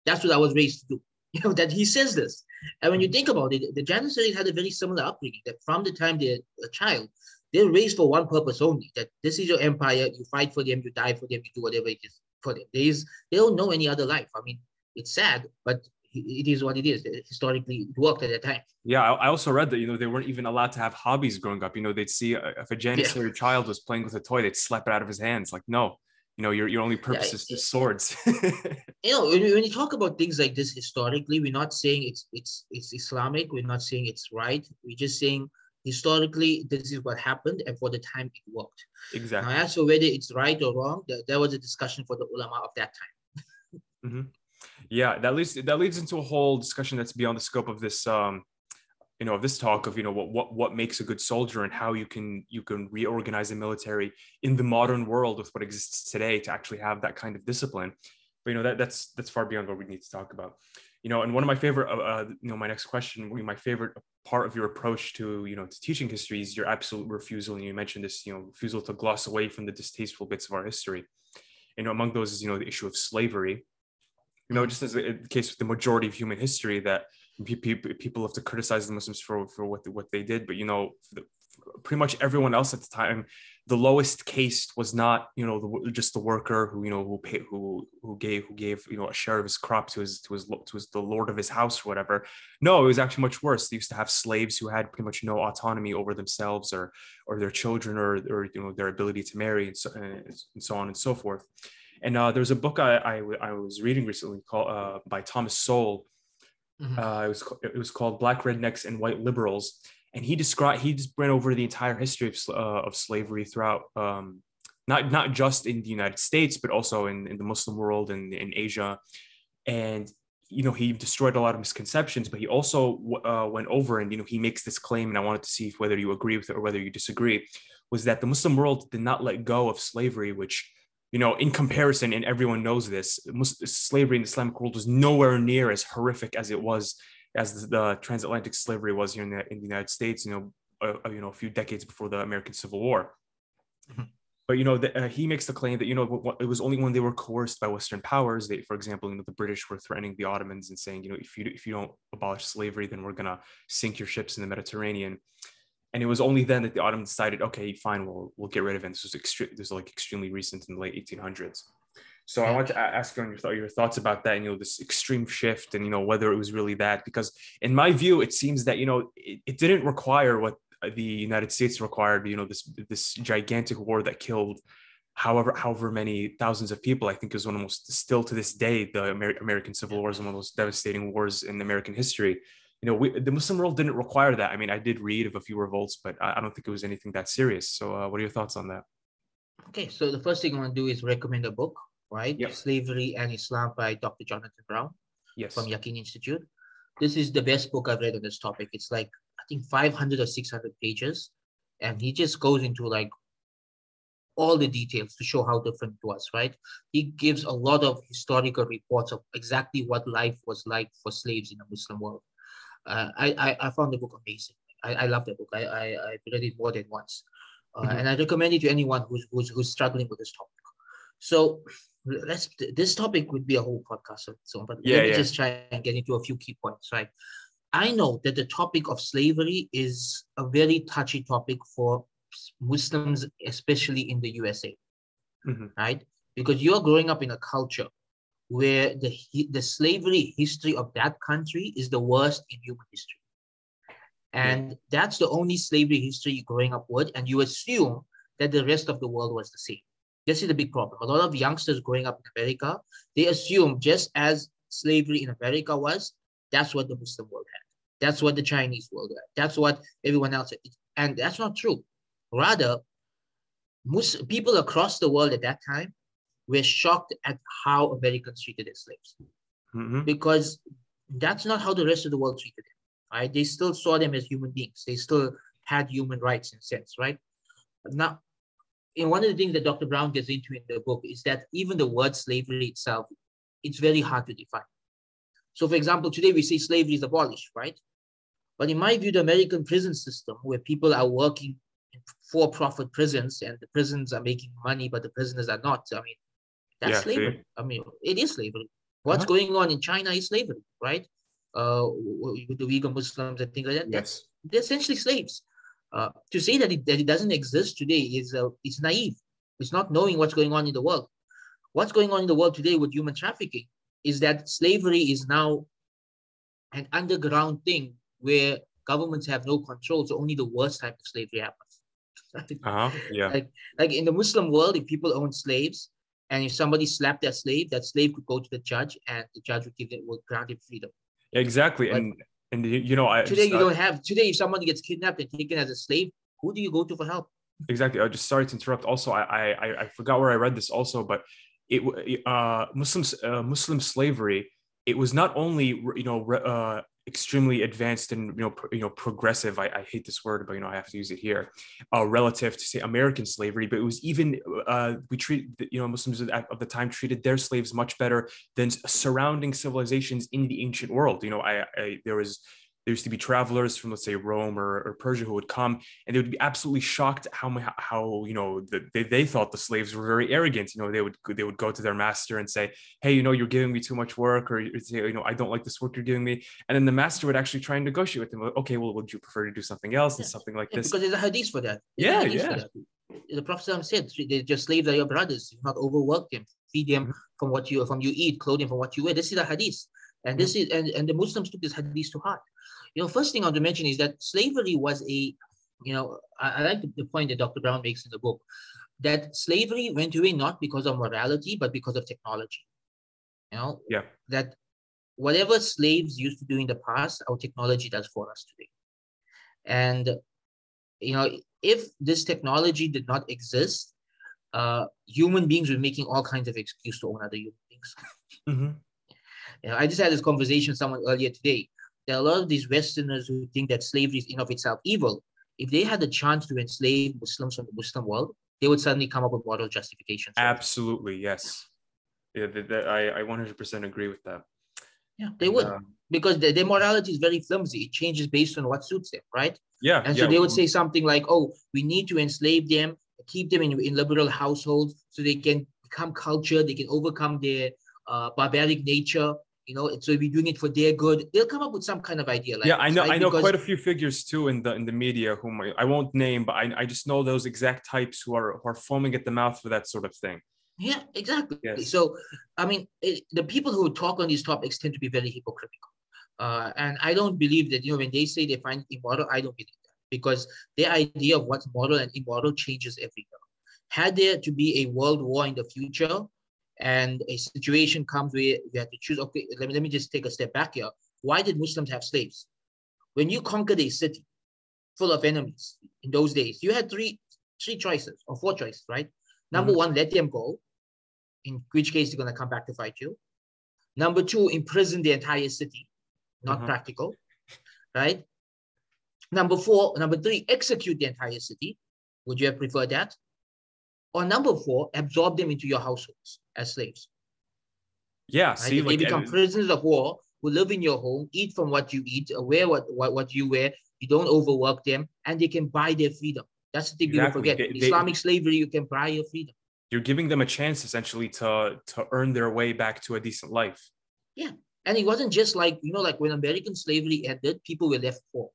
B: That's what I was raised to do. You know, that he says this. And when you think about it, the Janissaries had a very similar upbringing that from the time they're a child, they're raised for one purpose only that this is your empire, you fight for them, you die for them, you do whatever it is for them. There is, they don't know any other life. I mean, it's sad, but it is what it is. Historically, it worked at that time.
A: Yeah, I also read that you know they weren't even allowed to have hobbies growing up. You know, they'd see uh, if a Janissary yeah. child was playing with a toy, they'd slap it out of his hands. Like, no, you know your, your only purpose yeah, is, swords.
B: You know when, when you talk about things like this historically we're not saying it's it's it's islamic we're not saying it's right. We're just saying historically this is what happened and for the time it worked.
A: Exactly.
B: now as for whether it's right or wrong that, that was a discussion for the ulama of that time.
A: Mm-hmm. yeah that leads that leads into a whole discussion that's beyond the scope of this um you know of this talk of you know what what what makes a good soldier and how you can you can reorganize the military in the modern world with what exists today to actually have that kind of discipline. But you know that that's that's far beyond what we need to talk about. You know and one of my favorite uh, uh you know my next question my favorite part of your approach to you know to teaching history is your absolute refusal. And you mentioned this you know refusal to gloss away from the distasteful bits of our history. You know among those is you know the issue of slavery. You know just as the case with the majority of human history that people have to criticize the Muslims for for what what they did, but you know, pretty much everyone else at the time, the lowest case was not you know the, just the worker who you know who pay, who who gave who gave you know a share of his crop to his to his to his the lord of his house or whatever. No, it was actually much worse. They used to have slaves who had pretty much no autonomy over themselves or or their children or or you know their ability to marry and so and so on and so forth. And uh, there's a book I, I, I was reading recently called uh, by Thomas Sowell Mm-hmm. Uh, it was it was called Black Rednecks and White Liberals, and he described he just went over the entire history of, uh, of slavery throughout um, not not just in the United States but also in, in the Muslim world and in Asia, and you know he destroyed a lot of misconceptions, but he also uh, went over and you know he makes this claim, and I wanted to see whether you agree with it or whether you disagree, was that the Muslim world did not let go of slavery, which you know, in comparison, and everyone knows this, slavery in the Islamic world was nowhere near as horrific as it was as the, transatlantic slavery was here in the, in the United States. You know, uh, you know, a few decades before the American Civil War. Mm-hmm. But you know, the, uh, he makes the claim that you know it was only when they were coerced by Western powers. They, for example, you know, the British were threatening the Ottomans and saying, you know, if you if you don't abolish slavery, then we're gonna sink your ships in the Mediterranean and it was only then that the Ottomans decided, okay, fine, we'll we'll get rid of it. This was extreme. This was like extremely recent in the late 1800s. So I hmm. want to ask you on your, th- your thoughts about that, and you know, this extreme shift, and you know, whether it was really that. Because in my view, it seems that you know, it, it didn't require what the United States required. You know, this this gigantic war that killed however however many thousands of people. I think is one of the most still to this day, the Amer- American Civil War is one of the most devastating wars in American history you know, we, the Muslim world didn't require that. I mean, I did read of a few revolts, but I, I don't think it was anything that serious. So, uh, what are your thoughts on that?
B: Okay, so the first thing I want to do is recommend a book, right? Yep. Slavery and Islam by Dr. Jonathan Brown.
A: Yes.
B: From Yaqeen Institute. This is the best book I've read on this topic. It's like I think 500 or 600 pages, and he just goes into like all the details to show how different it was, right? He gives a lot of historical reports of exactly what life was like for slaves in the Muslim world uh, I, I, I found the book amazing. I, I love the book. I, I, I read it more than once. Uh, mm-hmm. And I recommend it to anyone who's, who's, who's struggling with this topic. So let's, this topic would be a whole podcast so but yeah, let me yeah. just try and get into a few key points, right? I know that the topic of slavery is a very touchy topic for Muslims, especially in the USA, mm-hmm. right? Because you're growing up in a culture where the, the slavery history of that country is the worst in human history. And yeah. that's the only slavery history growing up with. And you assume that the rest of the world was the same. This is the big problem. A lot of youngsters growing up in America, they assume just as slavery in America was, that's what the Muslim world had. That's what the Chinese world had. That's what everyone else had. And that's not true. Rather, Muslim, people across the world at that time were shocked at how Americans treated their slaves. Mm-hmm. Because that's not how the rest of the world treated them. Right? They still saw them as human beings. They still had human rights in a sense, right? Now, in one of the things that Dr. Brown gets into in the book is that even the word slavery itself, it's very hard to define. So, for example, today we say slavery is abolished, right? But in my view, the American prison system, where people are working in for-profit prisons and the prisons are making money, but the prisoners are not. I mean, that's yeah, slavery. See? I mean, it is slavery. What's uh-huh. going on in China is slavery, right? Uh, with the Uyghur Muslims and things like that. Yes. They're essentially slaves. Uh, to say that it, that it doesn't exist today is uh, it's naive. It's not knowing what's going on in the world. What's going on in the world today with human trafficking is that slavery is now an underground thing where governments have no control. So only the worst type of slavery happens.
A: uh-huh. Yeah.
B: Like, like in the Muslim world, if people own slaves, And if somebody slapped that slave, that slave could go to the judge, and the judge would give it would grant him freedom.
A: Exactly, and and you know, I
B: today
A: just,
B: you
A: uh,
B: don't have today if someone gets kidnapped and taken as a slave, who do you go to for help?
A: exactly. I just sorry to interrupt. Also, I I I- forgot where I read this also, but it uh Muslims uh, Muslim slavery. It was not only you know uh, extremely advanced and you know you know progressive. I, I hate this word, but you know I have to use it here. Uh, relative to say American slavery, but it was even uh, we treat you know Muslims of the time treated their slaves much better than surrounding civilizations in the ancient world. You know, I, I there was there used to be travelers from let's say Rome or, or Persia who would come and they would be absolutely shocked how how you know the, they, they thought the slaves were very arrogant. You know, they would they would go to their master and say, "Hey, you know, you're giving me too much work," or say, "You know, I don't like this work you're giving me." And then the master would actually try and negotiate with them. Okay, well, would you prefer to do something else and
B: Yeah.
A: something like
B: Yeah,
A: this?
B: because there's a hadith for that. There's
A: Yeah, yeah.
B: that. The Prophet said, "They're just slaves are your brothers. Do not overwork them. Feed them
A: Mhm.
B: from what you from you eat, clothe them from what you wear." This is a hadith, and this is and, and the Muslims took this hadith to heart. You know, first thing I want to mention is that slavery was a, you know, I, I like the, point that Dr. Brown makes in the book, that slavery went away not because of morality but because of technology. You know,
A: Yeah.
B: that whatever slaves used to do in the past, our technology does for us today. And you know, if this technology did not exist, uh, human beings were making all kinds of excuse to own other human beings.
A: Mhm.
B: You know, I just had this conversation with someone earlier today. There are a lot of these Westerners who think that slavery is in of itself evil. If they had the chance to enslave Muslims from the Muslim world, they would suddenly come up with moral justifications.
A: Absolutely, yes. Yeah, that, that, I I 100% agree with that.
B: Yeah, they would
A: Um,
B: because their, their morality is very flimsy. It changes based on what suits them, right?
A: yeah,
B: And
A: yeah.
B: so they would say something like, oh, we need to enslave them, keep them in, in liberal households so they can become cultured, they can overcome their uh, barbaric nature, you know, so we're doing it for their good. They'll come up with some kind of idea like
A: yeah, I know.
B: right?
A: I know
B: Because-
A: quite a few figures too in the in the media whom I, I won't name, but I, I just know those exact types who are who are foaming at the mouth for that sort of thing.
B: Yeah, exactly.
A: Yes.
B: So, I mean, it, the people who talk on these topics tend to be very hypocritical. Uh, and I don't believe that, you know, when they say they find immoral, I don't believe that because their idea of what's moral and immoral changes every year. Had there to be a world war in the future and a situation comes where you have to choose, okay, let me, let me just take a step back here. Why did Muslims have slaves? When you conquered a city full of enemies in those days, you had three, three choices or four choices, right? Number one, let them go in which case they're going to come back to fight you. Number two, imprison the entire city, not
A: Mhm.
B: practical, right? Number four, number three, execute the entire city. Would you have preferred that? Or number four, absorb them into your households as slaves.
A: Yeah,
B: Right?
A: see,
B: If they become prisoners of war who live in your home, eat from what you eat, wear what, what, what you wear, you don't overwork them, and they can buy their freedom. That's the thing people
A: Exactly.
B: forget.
A: They-
B: In
A: they-
B: Islamic slavery, you can buy your freedom.
A: you're giving them a chance essentially to to earn their way back to a decent life. Yeah.
B: And it wasn't just like, you know, like when American slavery ended, people were left poor,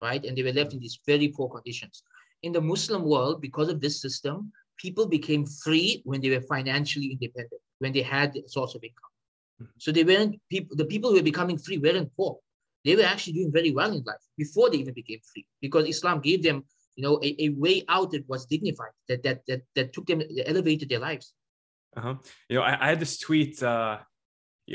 B: right? And they were left in these very poor conditions. In the Muslim world, because of this system, people became free when they were financially independent, when they had a source of income.
A: Mhm.
B: So they weren't people, the people who were becoming free weren't poor. They were actually doing very well in life before they even became free, because Islam gave them, you know, a, a way out that was dignified, that that that that took them, that elevated their lives.
A: Uh-huh. You know, I, I had this tweet, uh,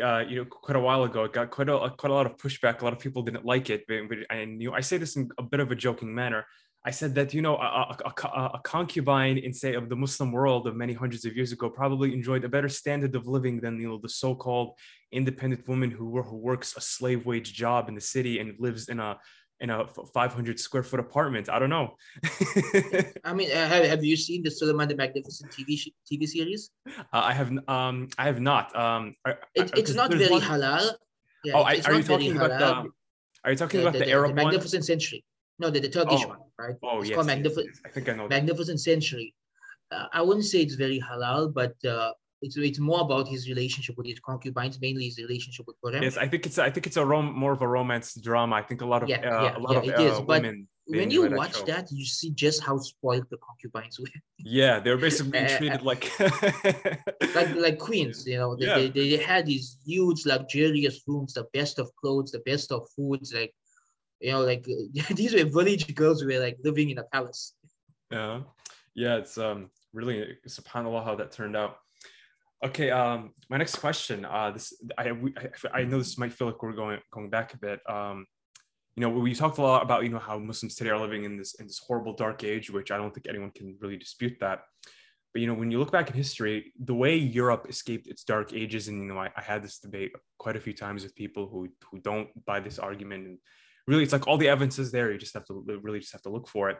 A: uh, you know, quite a while ago. It got quite a quite a lot of pushback. A lot of people didn't like it, but, but and you know, I say this in a bit of a joking manner. I said that you know, a, a, a- concubine in say of the Muslim world of many hundreds of years ago probably enjoyed a better standard of living than you know the so-called independent woman who who works a slave wage job in the city and lives in a in a 500 square foot apartment. I don't know.
B: I mean, uh, have, have you seen the Suleiman the Magnificent TV TV series?
A: Uh, I have um I have not um I- I-
B: It, it's not very
A: one-
B: halal. Yeah,
A: oh
B: it's-
A: I,
B: it's
A: are you
B: very
A: talking about the are you talking about the, Arab
B: the
A: one?
B: Magnificent Century. No, the, the Turkish
A: Oh.
B: one, right?
A: Oh
B: it's
A: yes,
B: called
A: yes,
B: Magnificent
A: yes. I think I know. that.
B: Magnificent Century. Uh, I wouldn't say it's very halal, but uh, it's it's more about his relationship with his concubines, mainly his relationship with.
A: Yes, I think it's I think it's a rom- more of a romance drama. I think a lot of
B: Yeah,
A: uh,
B: yeah,
A: a lot
B: yeah,
A: of
B: it is,
A: uh,
B: but
A: women.
B: when you
A: that
B: watch
A: show.
B: that, you see just how spoiled the concubines were.
A: Yeah, they're basically
B: Uh,
A: treated like
B: like like queens, you know, they,
A: Yeah.
B: they, they had these huge luxurious rooms, the best of clothes, the best of foods, like you know, like these were village girls who were like living in a palace.
A: Yeah, yeah, it's um really subhanallah how that turned out. Okay. Um, my next question. Uh, this I I, I know this might feel like we're going going back a bit. Um, you know, we talked a lot about you know how Muslims today are living in this in this horrible dark age, which I don't think anyone can really dispute that. But you know, when you look back in history, the way Europe escaped its dark ages, and you know, I, I had this debate quite a few times with people who who don't buy this argument, and really, it's like all the evidence is there. You just have to really just have to look for it.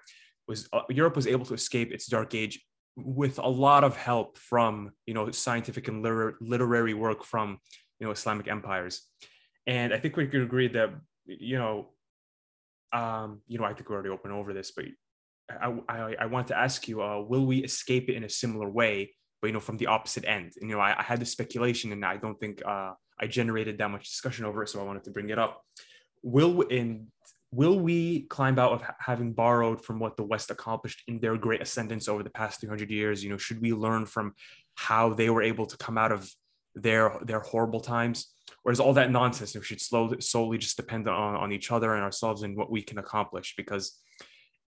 A: Was uh, Europe was able to escape its dark age with a lot of help from you know scientific and liter- literary work from you know Islamic empires, and I think we could agree that you know, um, you know, I think we already opened over this, but I, I, I want to ask you, uh, will we escape it in a similar way, but you know, from the opposite end? And you know, I, I had the speculation, and I don't think uh, I generated that much discussion over it, so I wanted to bring it up. Will in will we climb out of having borrowed from what the West accomplished in their great ascendance over the past 300 years? You know, should we learn from how they were able to come out of their their horrible times? Or is all that nonsense? We should slowly, solely just depend on, on each other and ourselves and what we can accomplish because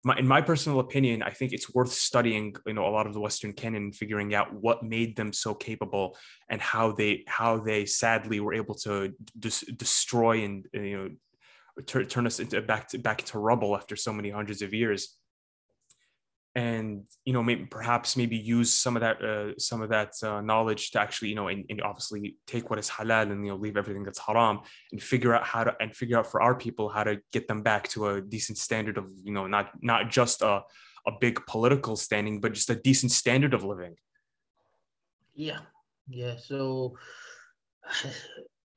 A: my, in my personal opinion, I think it's worth studying, you know, a lot of the Western canon and figuring out what made them so capable and how they how they sadly were able to dis- destroy and you know turn, turn us into back to back to rubble after so many hundreds of years. And you know maybe perhaps maybe use some of that uh, some of that uh, knowledge to actually you know and, and, obviously take what is halal and you know leave everything that's haram and figure out how to and figure out for our people how to get them back to a decent standard of you know not not just a a big political standing but just a decent standard of living.
B: Yeah. Yeah. So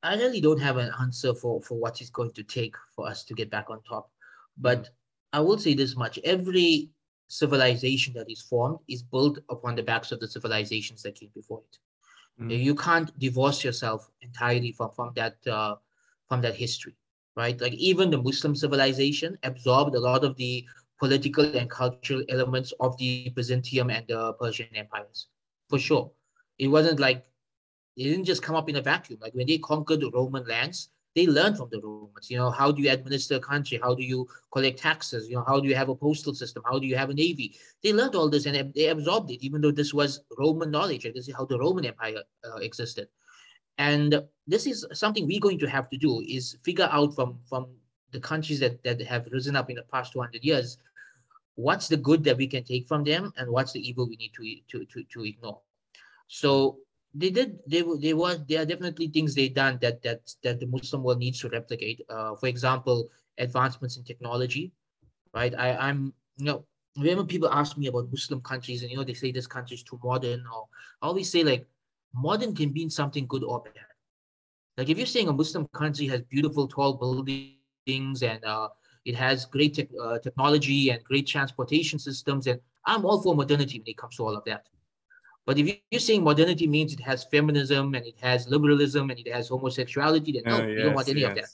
B: I really don't have an answer for for what it's going to take for us to get back on top. But mm. I will say this much: every civilization that is formed is built upon the backs of the civilizations that came before it. Mm. You can't divorce yourself entirely from from that uh, from that history, right? Like even the Muslim civilization absorbed a lot of the political and cultural elements of the Byzantium and the Persian empires, for sure. It wasn't like they didn't just come up in a vacuum. Like when they conquered the Roman lands, they learned from the Romans. You know, how do you administer a country? How do you collect taxes? You know, how do you have a postal system? How do you have a navy? They learned all this and they absorbed it, even though this was Roman knowledge. Like this is how the Roman Empire uh, existed. And this is something we're going to have to do is figure out from from the countries that, that have risen up in the past 200 years, what's the good that we can take from them and what's the evil we need to, to, to, to ignore. So they did they they was there are definitely things they done that that that the Muslim world needs to replicate. Uh, for example, advancements in technology, right? I I'm you know whenever people ask me about Muslim countries and you know they say this country is too modern, or I always say like modern can mean something good or bad. Like if you're saying a Muslim country has beautiful tall buildings and uh, it has great te- uh, technology and great transportation systems, and I'm all for modernity when it comes to all of that. But if you're saying modernity means it has feminism and it has liberalism and it has homosexuality, then no, uh, yes, you don't want any yes. of that.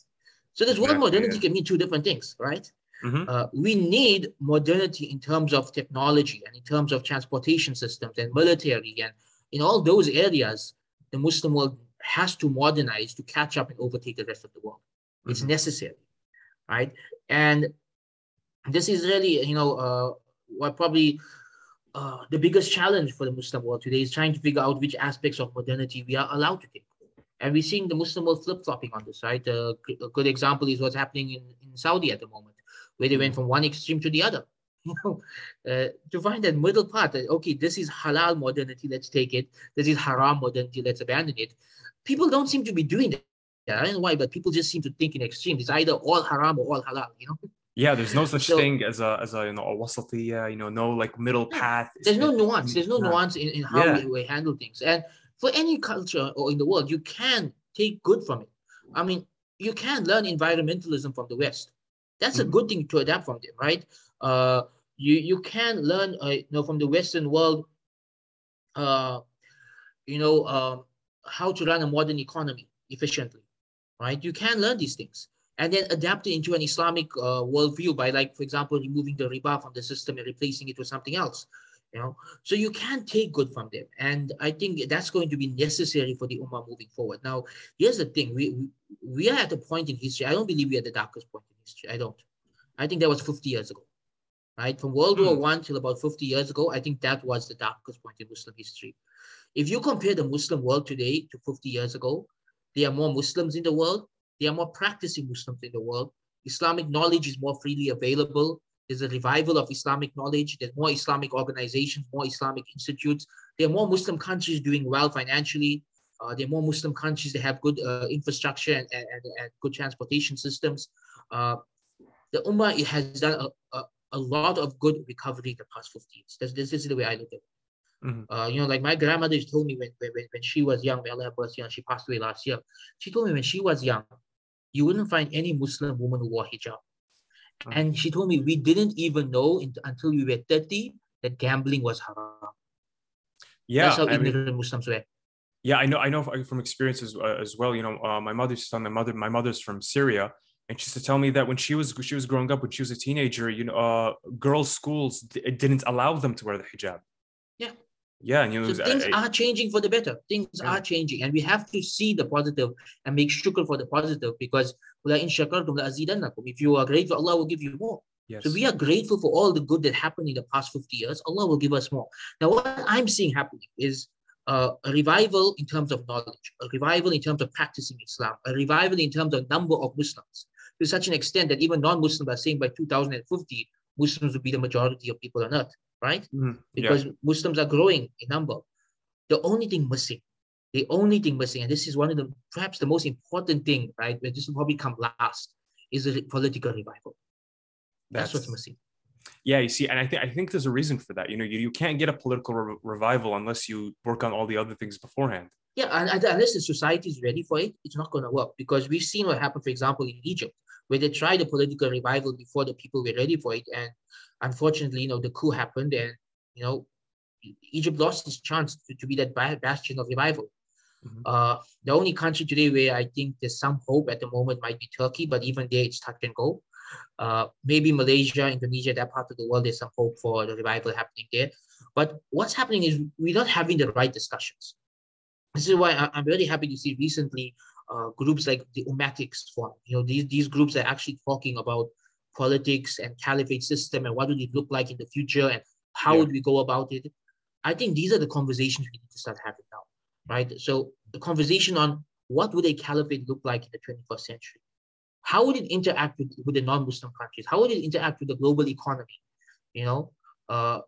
B: So this exactly, word modernity can mean two different things, right? Mm-hmm. Uh, we need modernity in terms of technology and in terms of transportation systems and military and in all those areas, the Muslim world has to modernize to catch up and overtake the rest of the world. Mm-hmm. It's necessary, right? And this is really, you know, uh, what probably uh, the biggest challenge for the Muslim world today is trying to figure out which aspects of modernity we are allowed to take. And we're seeing the Muslim world flip flopping on this, right? Uh, a good example is what's happening in, in Saudi at the moment, where they went from one extreme to the other. uh, to find that middle part, that, okay, this is halal modernity, let's take it. This is haram modernity, let's abandon it. People don't seem to be doing that. I don't know why, but people just seem to think in extremes. It's either all haram or all halal, you know?
A: Yeah, there's no such so, thing as a as a you know a wasatiyya, you know, no like middle path.
B: There's no nuance. There's no nuance in, in how yeah. we, we handle things. And for any culture or in the world, you can take good from it. I mean, you can learn environmentalism from the West. That's mm-hmm. a good thing to adapt from them, right? Uh, you you can learn, uh, you know, from the Western world, uh, you know, uh, how to run a modern economy efficiently, right? You can learn these things and then adapt it into an Islamic uh, worldview by, like, for example, removing the riba from the system and replacing it with something else. You know, so you can take good from them, and I think that's going to be necessary for the ummah moving forward. Now, here's the thing: we we, we are at a point in history. I don't believe we are at the darkest point in history. I don't. I think that was 50 years ago, right? From World War hmm. One till about 50 years ago, I think that was the darkest point in Muslim history. If you compare the Muslim world today to 50 years ago, there are more Muslims in the world. There are more practicing Muslims in the world. Islamic knowledge is more freely available. There's a revival of Islamic knowledge. There's more Islamic organizations, more Islamic institutes. There are more Muslim countries doing well financially. Uh, there are more Muslim countries that have good uh, infrastructure and, and, and, good transportation systems. Uh, the Ummah it has done a, a, a, lot of good recovery in the past 50 years. This, this is the way I look at it. Mm-hmm. Uh, you know, like my grandmother told me when, when, when she was young, may Allah have mercy, she passed away last year. She told me when she was young, you wouldn't find any Muslim woman who wore hijab. Mm-hmm. And she told me we didn't even know until we were 30 that gambling was haram.
A: Yeah,
B: that's how
A: I
B: ignorant mean, Muslims were.
A: Yeah, I know. I know from experiences uh, as well. You know, uh, my mother's son, my mother, my mother's from Syria, and she used to tell me that when she was she was growing up, when she was a teenager, you know, uh, girls' schools d- didn't allow them to wear the hijab.
B: Yeah.
A: Yeah, and you know,
B: so things I, are changing for the better. Things yeah. are changing, and we have to see the positive and make shukr for the positive because if you are grateful, Allah will give you more. Yes. So we are grateful for all the good that happened in the past 50 years. Allah will give us more. Now, what I'm seeing happening is uh, a revival in terms of knowledge, a revival in terms of practicing Islam, a revival in terms of number of Muslims, to such an extent that even non-Muslims are saying by 2050, Muslims will be the majority of people on earth right? Mm-hmm. Because yeah. Muslims are growing in number. The only thing missing, the only thing missing, and this is one of the perhaps the most important thing, right? Where this will probably come last, is a political revival. That's, That's what's missing.
A: Yeah, you see, and I think I think there's a reason for that. You know, you, you can't get a political re- revival unless you work on all the other things beforehand.
B: Yeah, and, and unless the society is ready for it, it's not going to work. Because we've seen what happened, for example, in Egypt, where they tried a political revival before the people were ready for it, and unfortunately, you know, the coup happened and, you know, Egypt lost its chance to, to be that bastion of revival. Mm-hmm. Uh, the only country today where I think there's some hope at the moment might be Turkey, but even there it's touch and go. Uh, maybe Malaysia, Indonesia, that part of the world, there's some hope for the revival happening there. But what's happening is we're not having the right discussions. This is why I'm really happy to see recently uh, groups like the Ummatics form. You know, these, these groups are actually talking about politics and caliphate system and what would it look like in the future and how yeah. would we go about it. I think these are the conversations we need to start having now right? So the conversation on what would a caliphate look like in the 21st century? How would it interact with, with the non-muslim countries? How would it interact with the global economy? You know uh,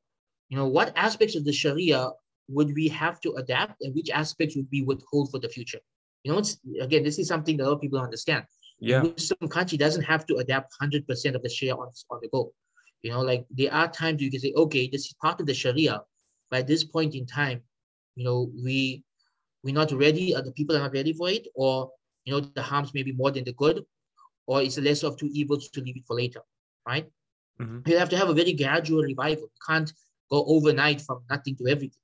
B: you know what aspects of the sharia would we have to adapt and which aspects would we withhold for the future you know it's again this is something that a lot of people understand
A: yeah.
B: Muslim country doesn't have to adapt 100% of the Sharia on, on the go. You know, like there are times you can say, okay, this is part of the Sharia. By this point in time, you know, we we're not ready, or the people are not ready for it, or you know, the harms may be more than the good, or it's less of two evils to leave it for later, right? Mm-hmm. You have to have a very gradual revival. You can't go overnight from nothing to everything.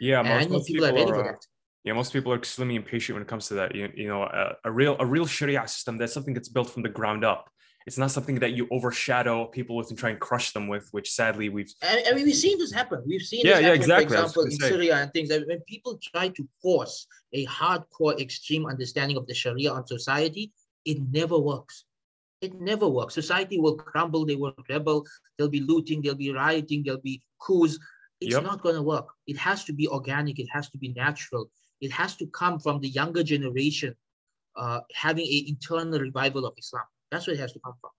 A: Yeah, most, know people, people are ready are, for that yeah, most people are extremely impatient when it comes to that. You, you know, a, a, real a real Sharia system that's something that's built from the ground up. It's not something that you overshadow people with and try and crush them with, which sadly we've.
B: I, I mean, we've seen this happen. We've seen
A: yeah,
B: this
A: yeah,
B: happen,
A: exactly.
B: For example, in say. Syria and things. That when people try to force a hardcore, extreme understanding of the Sharia on society, it never works. It never works. Society will crumble. They will rebel. There'll be looting. There'll be rioting. There'll be coups. It's yep. not going to work. It has to be organic. It has to be natural it has to come from the younger generation uh, having an internal revival of Islam. That's where it has to come from.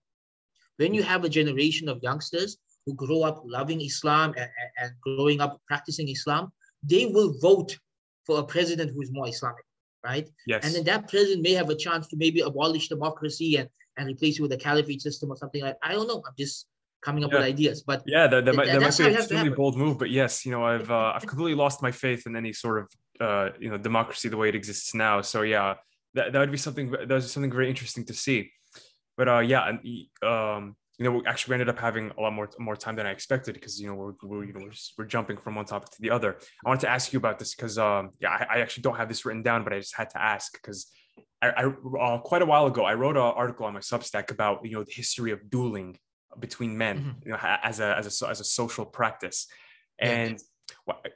B: When you have a generation of youngsters who grow up loving Islam and, and growing up practicing Islam, they will vote for a president who is more Islamic, right?
A: Yes.
B: And then that president may have a chance to maybe abolish democracy and, and replace it with a caliphate system or something like I don't know. I'm just coming up yeah. with ideas. But
A: yeah, that, that, might, that might be an extremely bold move. But yes, you know, I've uh, I've completely lost my faith in any sort of uh, you know democracy the way it exists now. So yeah, that, that would be something that was something very interesting to see. But uh, yeah, and um, you know, we actually we ended up having a lot more more time than I expected because you know we're, we're you know we're, just, we're jumping from one topic to the other. I wanted to ask you about this because um, yeah, I, I actually don't have this written down, but I just had to ask because I, I uh, quite a while ago I wrote an article on my Substack about you know the history of dueling between men, mm-hmm. you know, as a as a as a social practice, and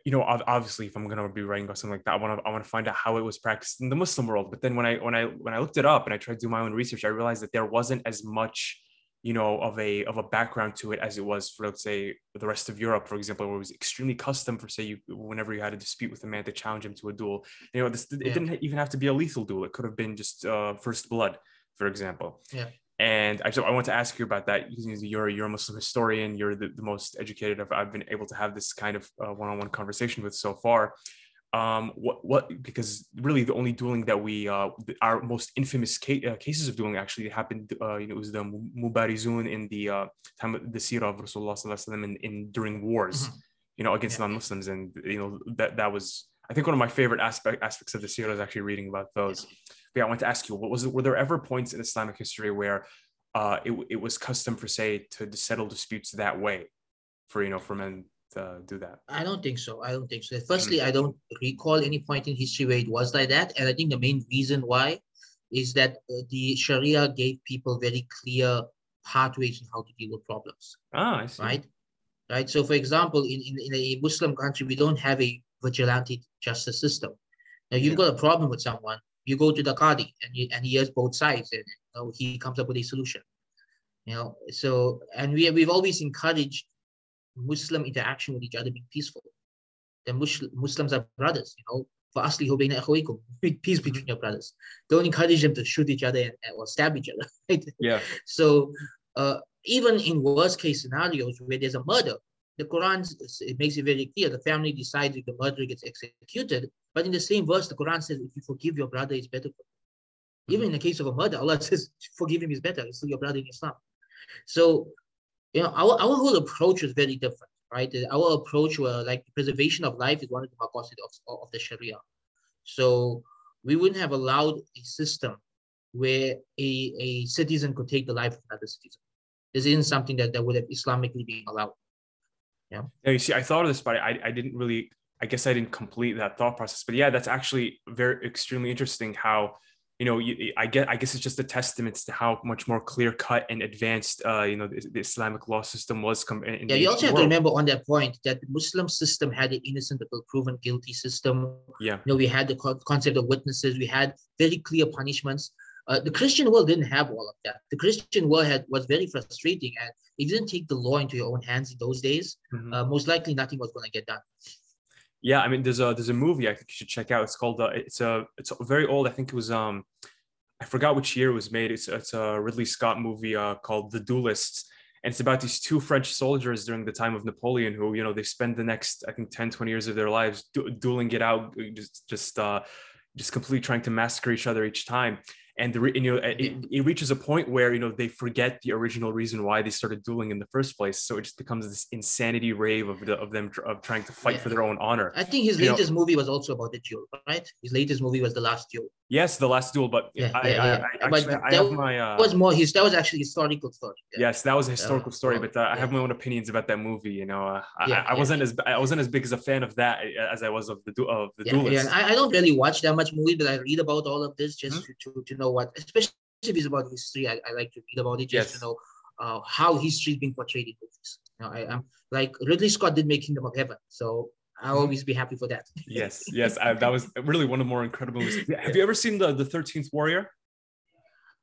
A: you know, obviously, if I'm gonna be writing about something like that, I want to I want to find out how it was practiced in the Muslim world. But then when I when I when I looked it up and I tried to do my own research, I realized that there wasn't as much you know of a of a background to it as it was for let's say the rest of Europe, for example, where it was extremely custom for say you whenever you had a dispute with a man to challenge him to a duel. You know, this, it didn't even have to be a lethal duel. It could have been just uh, first blood, for example.
B: Yeah.
A: And I, want to ask you about that. You're you're a Muslim historian. You're the, the most educated I've, I've been able to have this kind of uh, one-on-one conversation with so far um what what because really the only dueling that we uh our most infamous uh, cases of dueling actually happened uh you know it was the mubarizun in the uh time of the seerah of rasulullah in, in during wars mm-hmm. you know against yeah. non-muslims and you know that that was i think one of my favorite aspect aspects of the seerah is actually reading about those but yeah, i want to ask you what was were there ever points in islamic history where uh it, it was custom for say to settle disputes that way for you know for men to do that?
B: I don't think so. I don't think so. Firstly, mm-hmm. I don't recall any point in history where it was like that, and I think the main reason why is that uh, the Sharia gave people very clear pathways on how to deal with problems.
A: Ah, I see.
B: Right, right. So, for example, in, in, in a Muslim country, we don't have a vigilante justice system. Now, you've got a problem with someone, you go to the qadi, and you, and he has both sides, and you know, he comes up with a solution. You know, so and we we've always encouraged Muslim interaction with each other being peaceful. The Muslims are brothers, you know. For aslihu bayna akhawaykum, peace between your brothers. Don't encourage them to shoot each other and, or stab each other. Right?
A: Yeah.
B: So uh, even in worst case scenarios where there's a murder, the Quran it makes it very clear. The family decides if the murderer gets executed, but in the same verse, the Quran says if you forgive your brother, it's better for you. Even in the case of a murder, Allah says forgive him is better. It's still your brother in Islam. So you know, our, our whole approach is very different, right? Our approach was like preservation of life is one of the maqasid of, of the Sharia. So we wouldn't have allowed a system where a, a citizen could take the life of another citizen. This isn't something that, that would have Islamically been allowed. Yeah.
A: Yeah, you see, I thought of this, but I, I didn't really, I guess I didn't complete that thought process. But yeah, that's actually very extremely interesting how you know, you, I get, I guess it's just a testament to how much more clear cut and advanced, uh, you know, the, the Islamic law system was. Com-
B: yeah, you also have world. to remember on that point that the Muslim system had an innocent until proven guilty system.
A: Yeah,
B: you know, we had the co- concept of witnesses. We had very clear punishments. Uh, the Christian world didn't have all of that. The Christian world had was very frustrating, and if you didn't take the law into your own hands in those days, mm-hmm. uh, most likely nothing was going to get done.
A: Yeah, I mean, there's a there's a movie I think you should check out. It's called uh, it's a it's very old. I think it was um, I forgot which year it was made. It's it's a Ridley Scott movie uh, called The Duelists, and it's about these two French soldiers during the time of Napoleon who you know they spend the next I think 10, 20 years of their lives du- dueling it out, just just uh, just completely trying to massacre each other each time and the you know it, it, reaches a point where you know they forget the original reason why they started dueling in the first place. So it just becomes this insanity rave of, the, of them of trying to fight yeah. for their own honor.
B: I think his latest know, movie was also about the duel right? His latest movie was the last duel.
A: Yes the last duel but yeah, I, yeah, I, I,
B: but actually, my uh, was more his that was actually historical story
A: yes that was a historical story but uh, i have my own opinions about that movie you know uh, I, wasn't as i wasn't as big as a fan of that uh, as i was of the of the
B: yeah, yeah. I, I don't really watch that much movie but i read about all of this just mm-hmm. to, to, to know what especially if it's about history, I, I like to read about it just yes. to know uh, how history is being portrayed in movies. You know, I, am like Ridley Scott did make Kingdom of Heaven, so I'll mm-hmm. always be happy for that.
A: yes, yes, I, that was really one of the more incredible movies. Have you ever seen the the Thirteenth Warrior?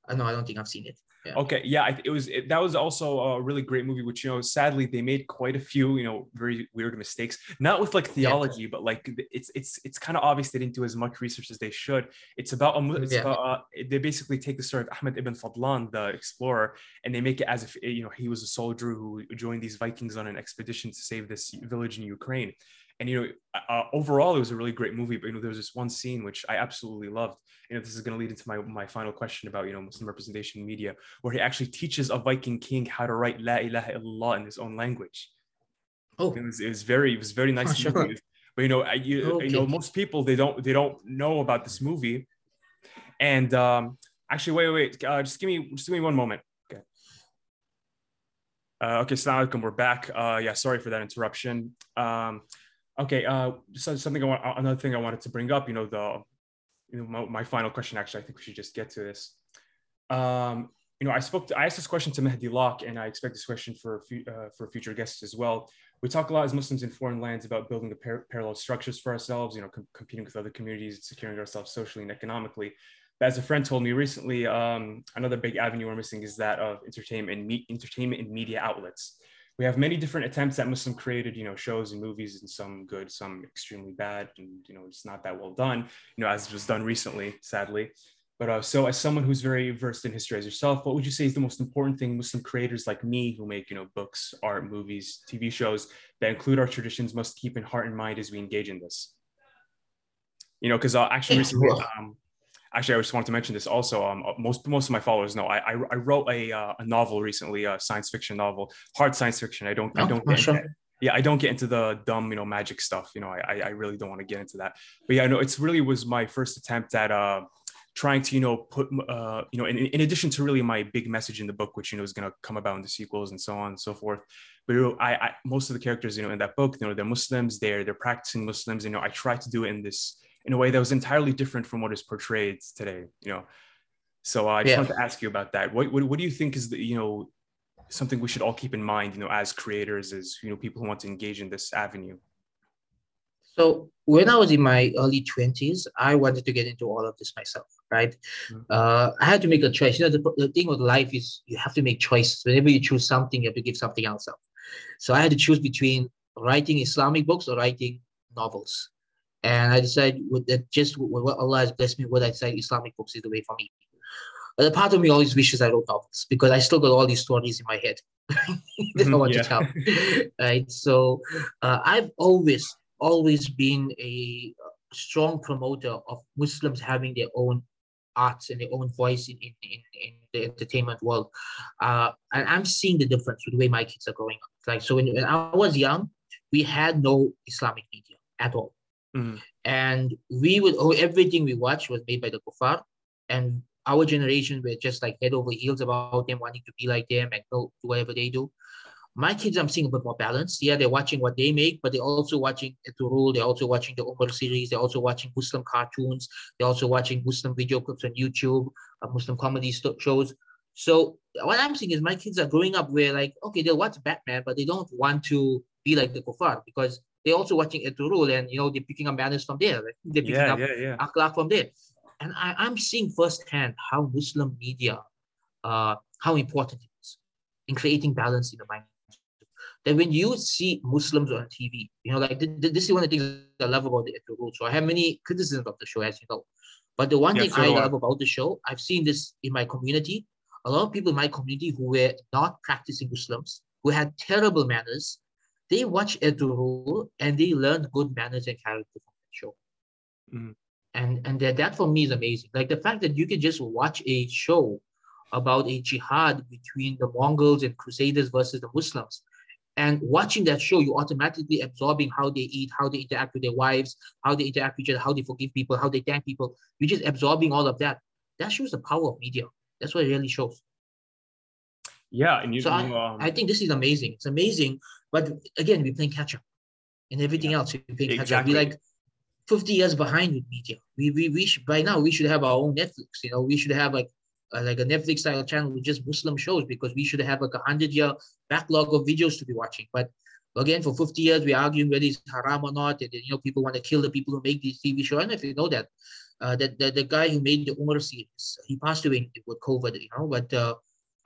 B: Uh, no, I don't think I've seen it.
A: Yeah. Okay, yeah, it was it, that was also a really great movie. Which you know, sadly, they made quite a few you know very weird mistakes. Not with like theology, yeah. but like it's it's it's kind of obvious they didn't do as much research as they should. It's about um, it's yeah. about uh, they basically take the story of Ahmed ibn Fadlan, the explorer, and they make it as if you know he was a soldier who joined these Vikings on an expedition to save this village in Ukraine. And you know, uh, overall, it was a really great movie. But you know, there was this one scene which I absolutely loved. You know, this is going to lead into my my final question about you know Muslim representation in media, where he actually teaches a Viking king how to write La ilaha illallah in his own language. Oh, it was, it was very it was very nice. Oh, sure. But you know, you, okay. you know, most people they don't they don't know about this movie. And um, actually, wait, wait, uh, just give me just give me one moment. Okay. Uh, okay, Assalamu We're back. Uh, yeah, sorry for that interruption. Um, Okay. Uh, so something I want, another thing I wanted to bring up, you know, the, you know, my, my final question, actually, I think we should just get to this. Um, you know, I spoke, to, I asked this question to Mehdi Locke, and I expect this question for, uh, for future guests as well. We talk a lot as Muslims in foreign lands about building the par- parallel structures for ourselves, you know, com- competing with other communities, securing ourselves socially and economically. But as a friend told me recently, um, another big avenue we're missing is that of entertainment and me- entertainment and media outlets. We have many different attempts at Muslim created, you know, shows and movies, and some good, some extremely bad, and you know, it's not that well done, you know, as was done recently, sadly. But uh, so, as someone who's very versed in history as yourself, what would you say is the most important thing Muslim creators like me, who make you know books, art, movies, TV shows that include our traditions, must keep in heart and mind as we engage in this? You know, because uh, actually recently, um, actually, I just wanted to mention this also. Um, uh, most most of my followers know I I, I wrote a uh, a novel recently, a science fiction novel, hard science fiction. I don't oh, I don't get into, yeah I don't get into the dumb you know magic stuff. You know, I I really don't want to get into that. But yeah, no, it's really was my first attempt at uh trying to you know put uh you know in, in addition to really my big message in the book which you know is going to come about in the sequels and so on and so forth but you know, I, I most of the characters you know in that book you know they're muslims they're they're practicing muslims you know i try to do it in this in a way that was entirely different from what is portrayed today you know? So uh, i just yeah. wanted to ask you about that. What, what, what do you think is the you know something we should all keep in mind you know as creators as you know people who want to engage in this avenue?
B: So when i was in my early 20s i wanted to get into all of this myself right? Mm-hmm. uh, i had to make a choice. You know the, the thing with life is you have to make choices. Whenever you choose something you have to give something else up. So i had to choose between writing islamic books or writing novels and I decided that just what Allah has blessed me with, I decided Islamic books is the way for me. But a part of me always wishes I wrote novels because I still got all these stories in my head that I want to tell. Right. So uh, I've always, always been a strong promoter of Muslims having their own arts and their own voice in, in, in, in the entertainment world. Uh, and I'm seeing the difference with the way my kids are growing up. Like, so when, when I was young, we had no Islamic media at all. Mm. And we would, oh, everything we watched was made by the kuffar. And our generation were just like head over heels about them, wanting to be like them and go do whatever they do. My kids, I'm seeing a bit more balance. Yeah, they're watching what they make, but they're also watching Rule. They're also watching the Umar series. They're also watching Muslim cartoons. They're also watching Muslim video clips on YouTube, uh, Muslim comedy st- shows. So what I'm seeing is my kids are growing up where like, okay, they'll watch Batman, but they don't want to be like the kuffar because they're also watching Ertugrul and you know they're picking up manners from there. Right? They're picking yeah, up yeah, yeah. akhlaq from there. And I, I'm seeing firsthand how Muslim media, uh, how important it is in creating balance in the mind. That when you see Muslims on TV, you know, like this is one of the things I love about the Ertugrul. So I have many criticisms of the show, as you know. But the one yeah, thing I love about the show, I've seen this in my community. A lot of people in my community who were not practicing Muslims, who had terrible manners, they watch Ertugrul and they learn good manners and character from the show. Mm-hmm. And and that, that for me is amazing. Like the fact that you can just watch a show about a jihad between the Mongols and Crusaders versus the Muslims. And watching that show, you automatically absorbing how they eat, how they interact with their wives, how they interact with each other, how they forgive people, how they thank people. You're just absorbing all of that. That shows the power of media. That's what it really shows.
A: Yeah, and you.
B: So I, um, I think this is amazing. It's amazing, but again, we're playing catch up, and everything yeah, else we're playing catch up. We're like fifty years behind with media. We we we should by now we should have our own Netflix. You know, we should have like uh, like a Netflix style channel with just Muslim shows because we should have like a hundred year backlog of videos to be watching. But again, for 50 years, we're arguing whether it's haram or not. And you know, people want to kill the people who make these TV shows. I don't know if you know that. Uh, that the, the guy who made the Umar series, he passed away with COVID, you know, but uh,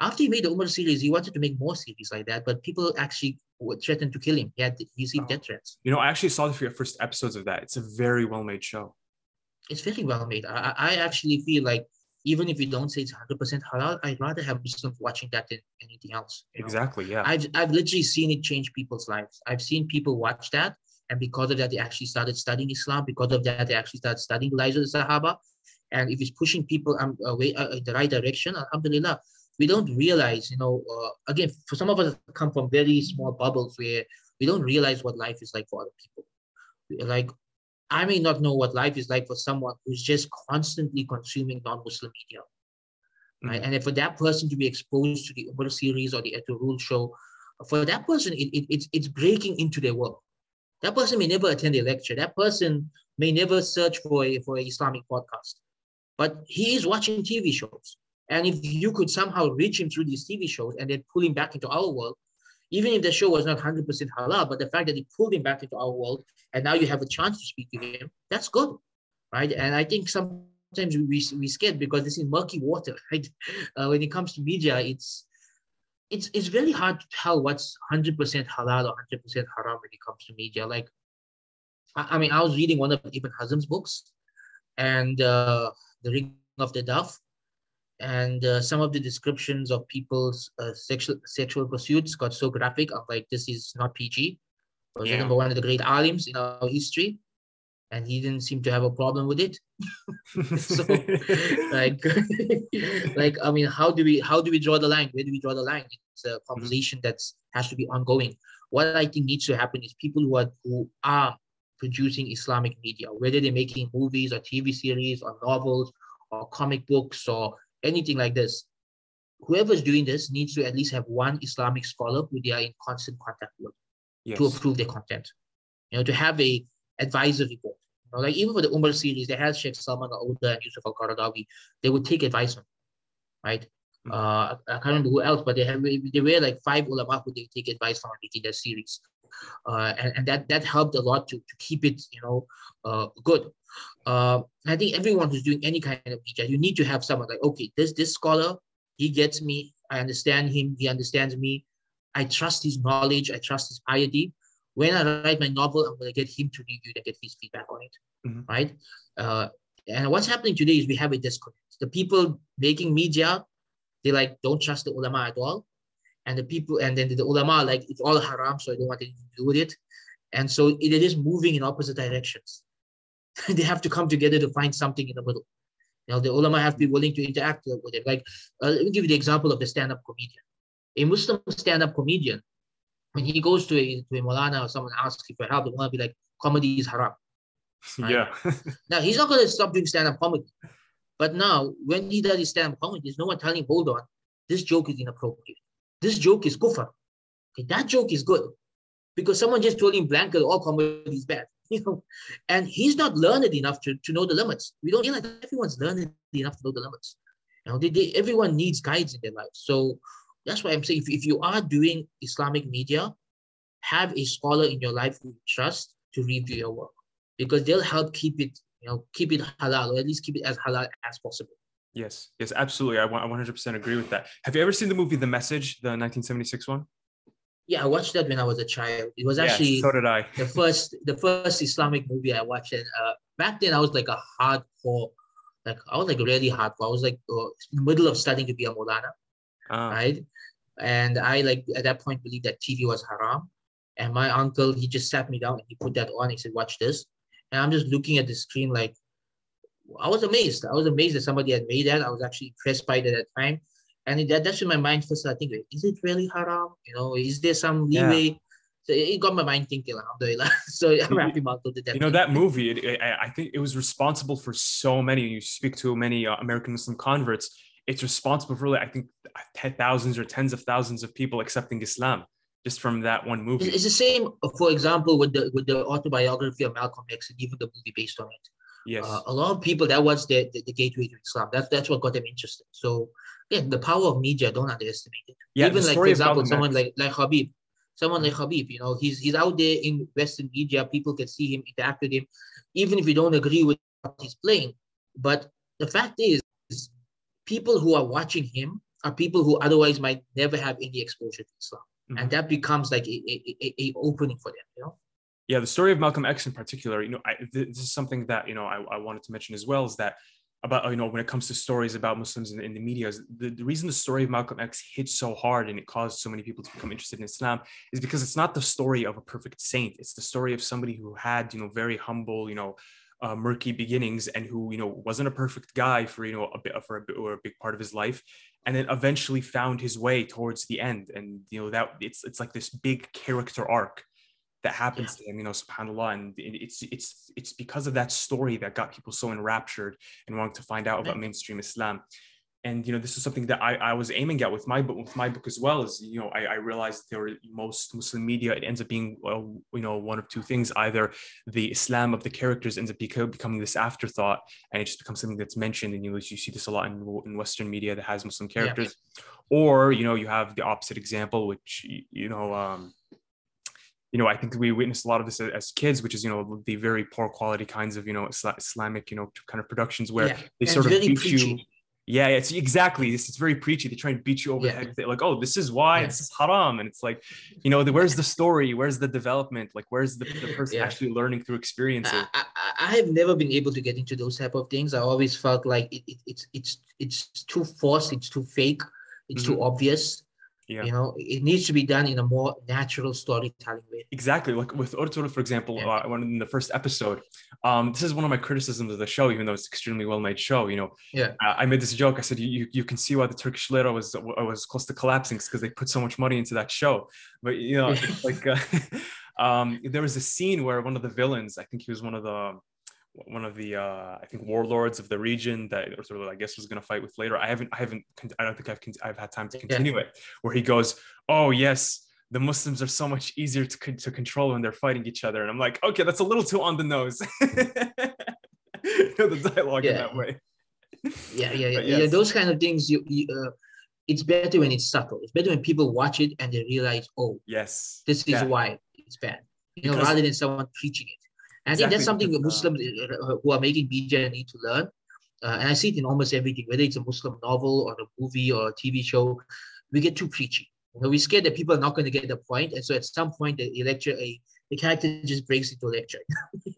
B: after he made the Umar series, he wanted to make more series like that, but people actually threatened to kill him. He had he received oh. death threats.
A: You know, I actually saw the first episodes of that. It's a very well made show.
B: It's very well made. I, I actually feel like even if you don't say it's 100% halal, I'd rather have Muslims watching that than anything else.
A: Exactly. Know? Yeah.
B: I've, I've literally seen it change people's lives. I've seen people watch that. And because of that, they actually started studying Islam. Because of that, they actually started studying the lives of the Sahaba. And if it's pushing people um, away uh, in the right direction, alhamdulillah we don't realize, you know, uh, again, for some of us come from very small bubbles where we don't realize what life is like for other people. Like, I may not know what life is like for someone who's just constantly consuming non-Muslim media. Mm-hmm. Right? And for that person to be exposed to the Umar series or the Ertugrul show, for that person, it, it, it's, it's breaking into their world. That person may never attend a lecture. That person may never search for a, for an Islamic podcast. But he is watching TV shows. And if you could somehow reach him through these TV shows and then pull him back into our world, even if the show was not 100% halal, but the fact that he pulled him back into our world and now you have a chance to speak to him, that's good, right? And I think some sometimes we we scared because this is murky water, right? Uh, when it comes to media, it's it's it's very hard to tell what's 100% halal or 100% haram when it comes to media. Like, I, I mean, I was reading one of Ibn Hazm's books, and uh, the Ring of the Dove, and uh, some of the descriptions of people's uh, sexual sexual pursuits got so graphic. I'm like, this is not PG. Was yeah. number one of the great alims in our history, and he didn't seem to have a problem with it. so, like, like I mean, how do we how do we draw the line? Where do we draw the line? It's a mm-hmm. conversation that has to be ongoing. What I think needs to happen is people who are who are producing Islamic media, whether they're making movies or TV series or novels or comic books or anything like this, whoever's doing this needs to at least have one Islamic scholar who they are in constant contact with yes. to approve their content. You know, to have a advisory board. You know, like even for the Umar series, they had Sheikh Salman al-Ouda and Yusuf al-Qaradawi. They would take advice from, right? Mm-hmm. Uh, I can't remember who else, but they have they were like five ulama who they take advice from making their series, uh, and, and that that helped a lot to, to keep it you know uh, good. Uh, I think everyone who's doing any kind of media, you need to have someone like okay, this this scholar, he gets me, I understand him, he understands me, I trust his knowledge, I trust his piety. When I write my novel, I'm going to get him to review and get his feedback on it, mm-hmm. right? Uh, and what's happening today is we have a disconnect. The people making media, they like don't trust the ulama at all, and the people and then the ulama like it's all haram, so I don't want anything to do with it, and so it, it is moving in opposite directions. they have to come together to find something in the middle. You know, the ulama have to be willing to interact with it. Like, uh, let me give you the example of the stand-up comedian. A Muslim stand-up comedian, when he goes to a, to a Molana or someone asks him for help, they want to be like, comedy is haram.
A: Right? Yeah.
B: now, he's not going to stop doing stand-up comedy. But now, when he does his stand-up comedy, there's no one telling him, hold on, this joke is inappropriate. This joke is kufr. Okay, that joke is good. Because someone just told him blanket, all comedy is bad. You know, and he's not learned enough to, to know the limits. We don't realize everyone's learned enough to know the limits. You know, they, they, everyone needs guides in their life. So that's why I'm saying if, if you are doing Islamic media, have a scholar in your life who you trust to review your work because they'll help keep it, you know, keep it halal or at least keep it as halal as possible.
A: Yes, yes, absolutely. I 100% agree with that. Have you ever seen the movie The Message, the 1976 one?
B: Yeah, I watched that when I was a child. It was actually
A: so did I.
B: the first the first Islamic movie I watched. And uh, back then I was like a hardcore, like I was like really hardcore. I was like uh, in the middle of studying to be a Molana ah. right? And I like at that point believed that TV was haram. And my uncle, he just sat me down and he put that on. He said, "Watch this," and I'm just looking at the screen like I was amazed. I was amazed that somebody had made that. I was actually impressed by it at that time. And that, that's when my mind first i think is it really haram? You know, is there some leeway? Yeah. So it got my mind thinking, alhamdulillah. so I'm happy about
A: that. You know, that movie, it, it, I think it was responsible for so many. You speak to many uh, American Muslim converts it's responsible for really, I think, thousands or tens of thousands of people accepting Islam just from that one movie.
B: It's the same, for example, with the with the autobiography of Malcolm X and even the movie based on it.
A: Yes.
B: Uh, a lot of people that was the, the, the, gateway to Islam. That's that's what got them interested. So yeah, the power of media, don't underestimate it. Yeah, even like for example, someone like like Habib, someone like Habib, you know, he's he's out there in Western media. People can see him, interact with him, even if you don't agree with what he's playing. But the fact is, people who are watching him are people who otherwise might never have any exposure to Islam. Mm-hmm. And that becomes like a, a, a, a, opening for them, you know?
A: Yeah, the story of Malcolm X in particular, you know, I, this is something that, you know, I, I wanted to mention as well is that about, you know, when it comes to stories about Muslims in, in the media, is the, the reason the story of Malcolm X hit so hard and it caused so many people to become interested in Islam is because it's not the story of a perfect saint. It's the story of somebody who had, you know, very humble, you know, uh, murky beginnings and who you know wasn't a perfect guy for you know a bit for a bit or a big part of his life and then eventually found his way towards the end and you know that it's it's like this big character arc that happens yeah. to him you know subhanallah and it's it's it's because of that story that got people so enraptured and wanting to find out about mainstream islam and you know this is something that I, I was aiming at with my book with my book as well is you know I, I realized there were most Muslim media it ends up being well, you know one of two things either the Islam of the characters ends up becoming this afterthought and it just becomes something that's mentioned and you you see this a lot in, in Western media that has Muslim characters yeah. or you know you have the opposite example which you know um, you know, I think we witnessed a lot of this as kids, which is, you know, the very poor quality kinds of, you know, Islamic, you know, kind of productions where yeah. they and sort of beat preachy. you. Yeah, it's exactly. It's, it's very preachy. They try and beat you over yeah. the head. They're like, oh, this is why yeah. this is haram. And it's like, you know, the, where's the story? Where's the development? Like, where's the, the person actually learning through experiences?
B: I, I, I, have never been able to get into those type of things. I always felt like it, it, it's it's it's too forced. It's too fake. It's mm-hmm. too obvious yeah. You know, it needs to be done in a more natural storytelling way.
A: Exactly. Like with Ertugrul, for example, yeah. uh, when in the first episode, um, this is one of my criticisms of the show, even though it's extremely well made show. You know,
B: yeah,
A: I, I made this joke. I said, you, you can see why the Turkish lira was was close to collapsing because they put so much money into that show. But you know, like uh, um, there was a scene where one of the villains, I think he was one of the one of the uh, I think warlords of the region that sort of I guess was going to fight with later. I haven't I haven't I don't think I've I've had time to continue yeah. it. Where he goes, oh yes, the Muslims are so much easier to to control when they're fighting each other, and I'm like, okay, that's a little too on the nose. you know, the dialogue yeah. in that way.
B: Yeah, yeah, yeah. Yes. yeah. Those kind of things, you, you uh, it's better when it's subtle. It's better when people watch it and they realize, oh,
A: yes,
B: this is why it's bad. You know, because, rather than someone preaching it. And I think that's something that Muslims uh, who are making media need to learn. Uh, and I see it in almost everything, whether it's a Muslim novel or a movie or a TV show, we get too preachy. You know, we're scared that people are not going to get the point, and so at some point, the lecture, a the character just breaks into a lecture.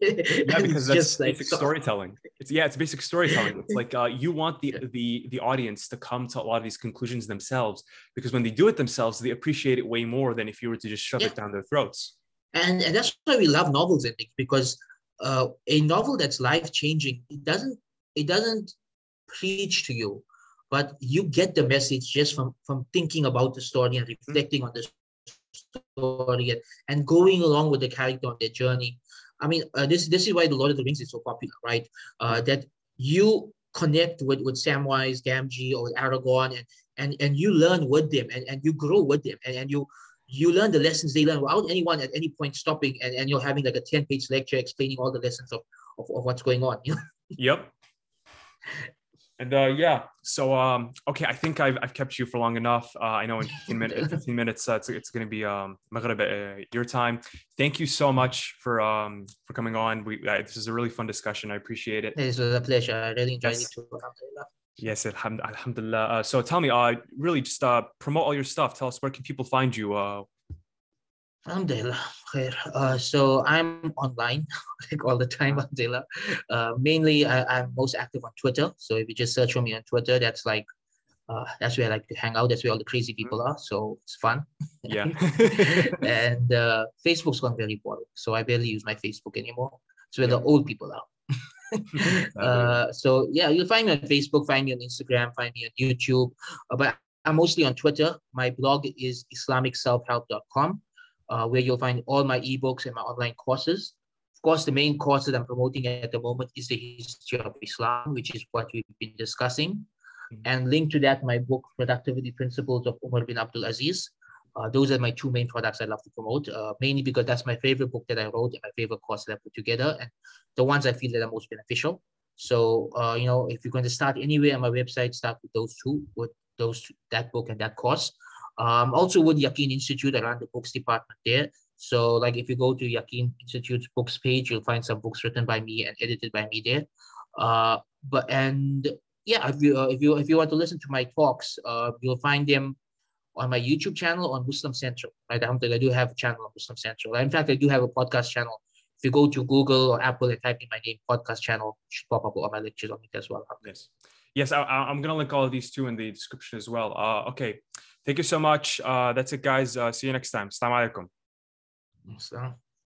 A: yeah, because that's like, basic storytelling. It's yeah, it's basic storytelling. It's like uh, you want the the the audience to come to a lot of these conclusions themselves, because when they do it themselves, they appreciate it way more than if you were to just shove yeah. it down their throats
B: and, and that's why we love novels and things because uh, a novel that's life changing it doesn't it doesn't preach to you but you get the message just from from thinking about the story and reflecting on the story and, and going along with the character on their journey. I mean uh, this this is why the lord of the rings is so popular right? Uh, that you connect with with samwise gamgee or aragorn and and and you learn with them and, and you grow with them and, and you you learn the lessons they learn without anyone at any point stopping and, and you're having like a 10 page lecture explaining all the lessons of, of, of what's going on.
A: yep. And uh, yeah, so um, okay, I think I've, I've kept you for long enough. Uh, I know in 15 minutes, 15 minutes, uh, it's, it's going to be um, uh, your time. Thank you so much for um, for coming on. We uh, this is a really fun discussion. I appreciate it.
B: It was a pleasure. I really enjoyed yes. it too.
A: Yes, alhamdulillah. Uh, so tell me, uh, really just uh, promote all your stuff. Tell us where can people find you? Uh,
B: Alhamdulillah. Uh, so I'm online like all the time, Alhamdulillah. Uh, mainly, I, am most active on Twitter. So if you just search for me on Twitter, that's like, uh, that's where I like to hang out. That's where all the crazy people mm-hmm. are. So it's fun.
A: Yeah.
B: and uh, Facebook's gone very boring. So I barely use my Facebook anymore. It's where yeah. the old people are. uh, so yeah, you'll find me on Facebook, find me on Instagram, find me on YouTube. Uh, but I'm mostly on Twitter. My blog is islamicselfhelp.com, uh, where you'll find all my ebooks and my online courses. Of course, the main course that I'm promoting at the moment is the history of Islam, which is what we've been discussing. Mm-hmm. And linked to that, my book, Productivity Principles of Umar bin Abdul Aziz, uh, those are my two main products I love to promote, uh, mainly because that's my favorite book that I wrote and my favorite course that I put together, and the ones I feel that are most beneficial. So, uh, you know, if you're going to start anywhere on my website, start with those two, with those that book and that course. Um, also with Yaqeen Institute, I run the books department there. So, like if you go to Yaqeen Institute's books page, you'll find some books written by me and edited by me there. Uh, but and yeah, if you uh, if you if you want to listen to my talks, uh, you'll find them on my YouTube channel on Muslim Central. Right, I do have a channel on Muslim Central. In fact, I do have a podcast channel. If you go to Google or Apple and type in my name, podcast channel, should pop up all my lectures on it as well.
A: Yes, yes, I, am gonna link all of these two in the description as well. Uh, okay, thank you so much. Uh, that's it, guys. Uh, see you next time. Assalamu alaikum.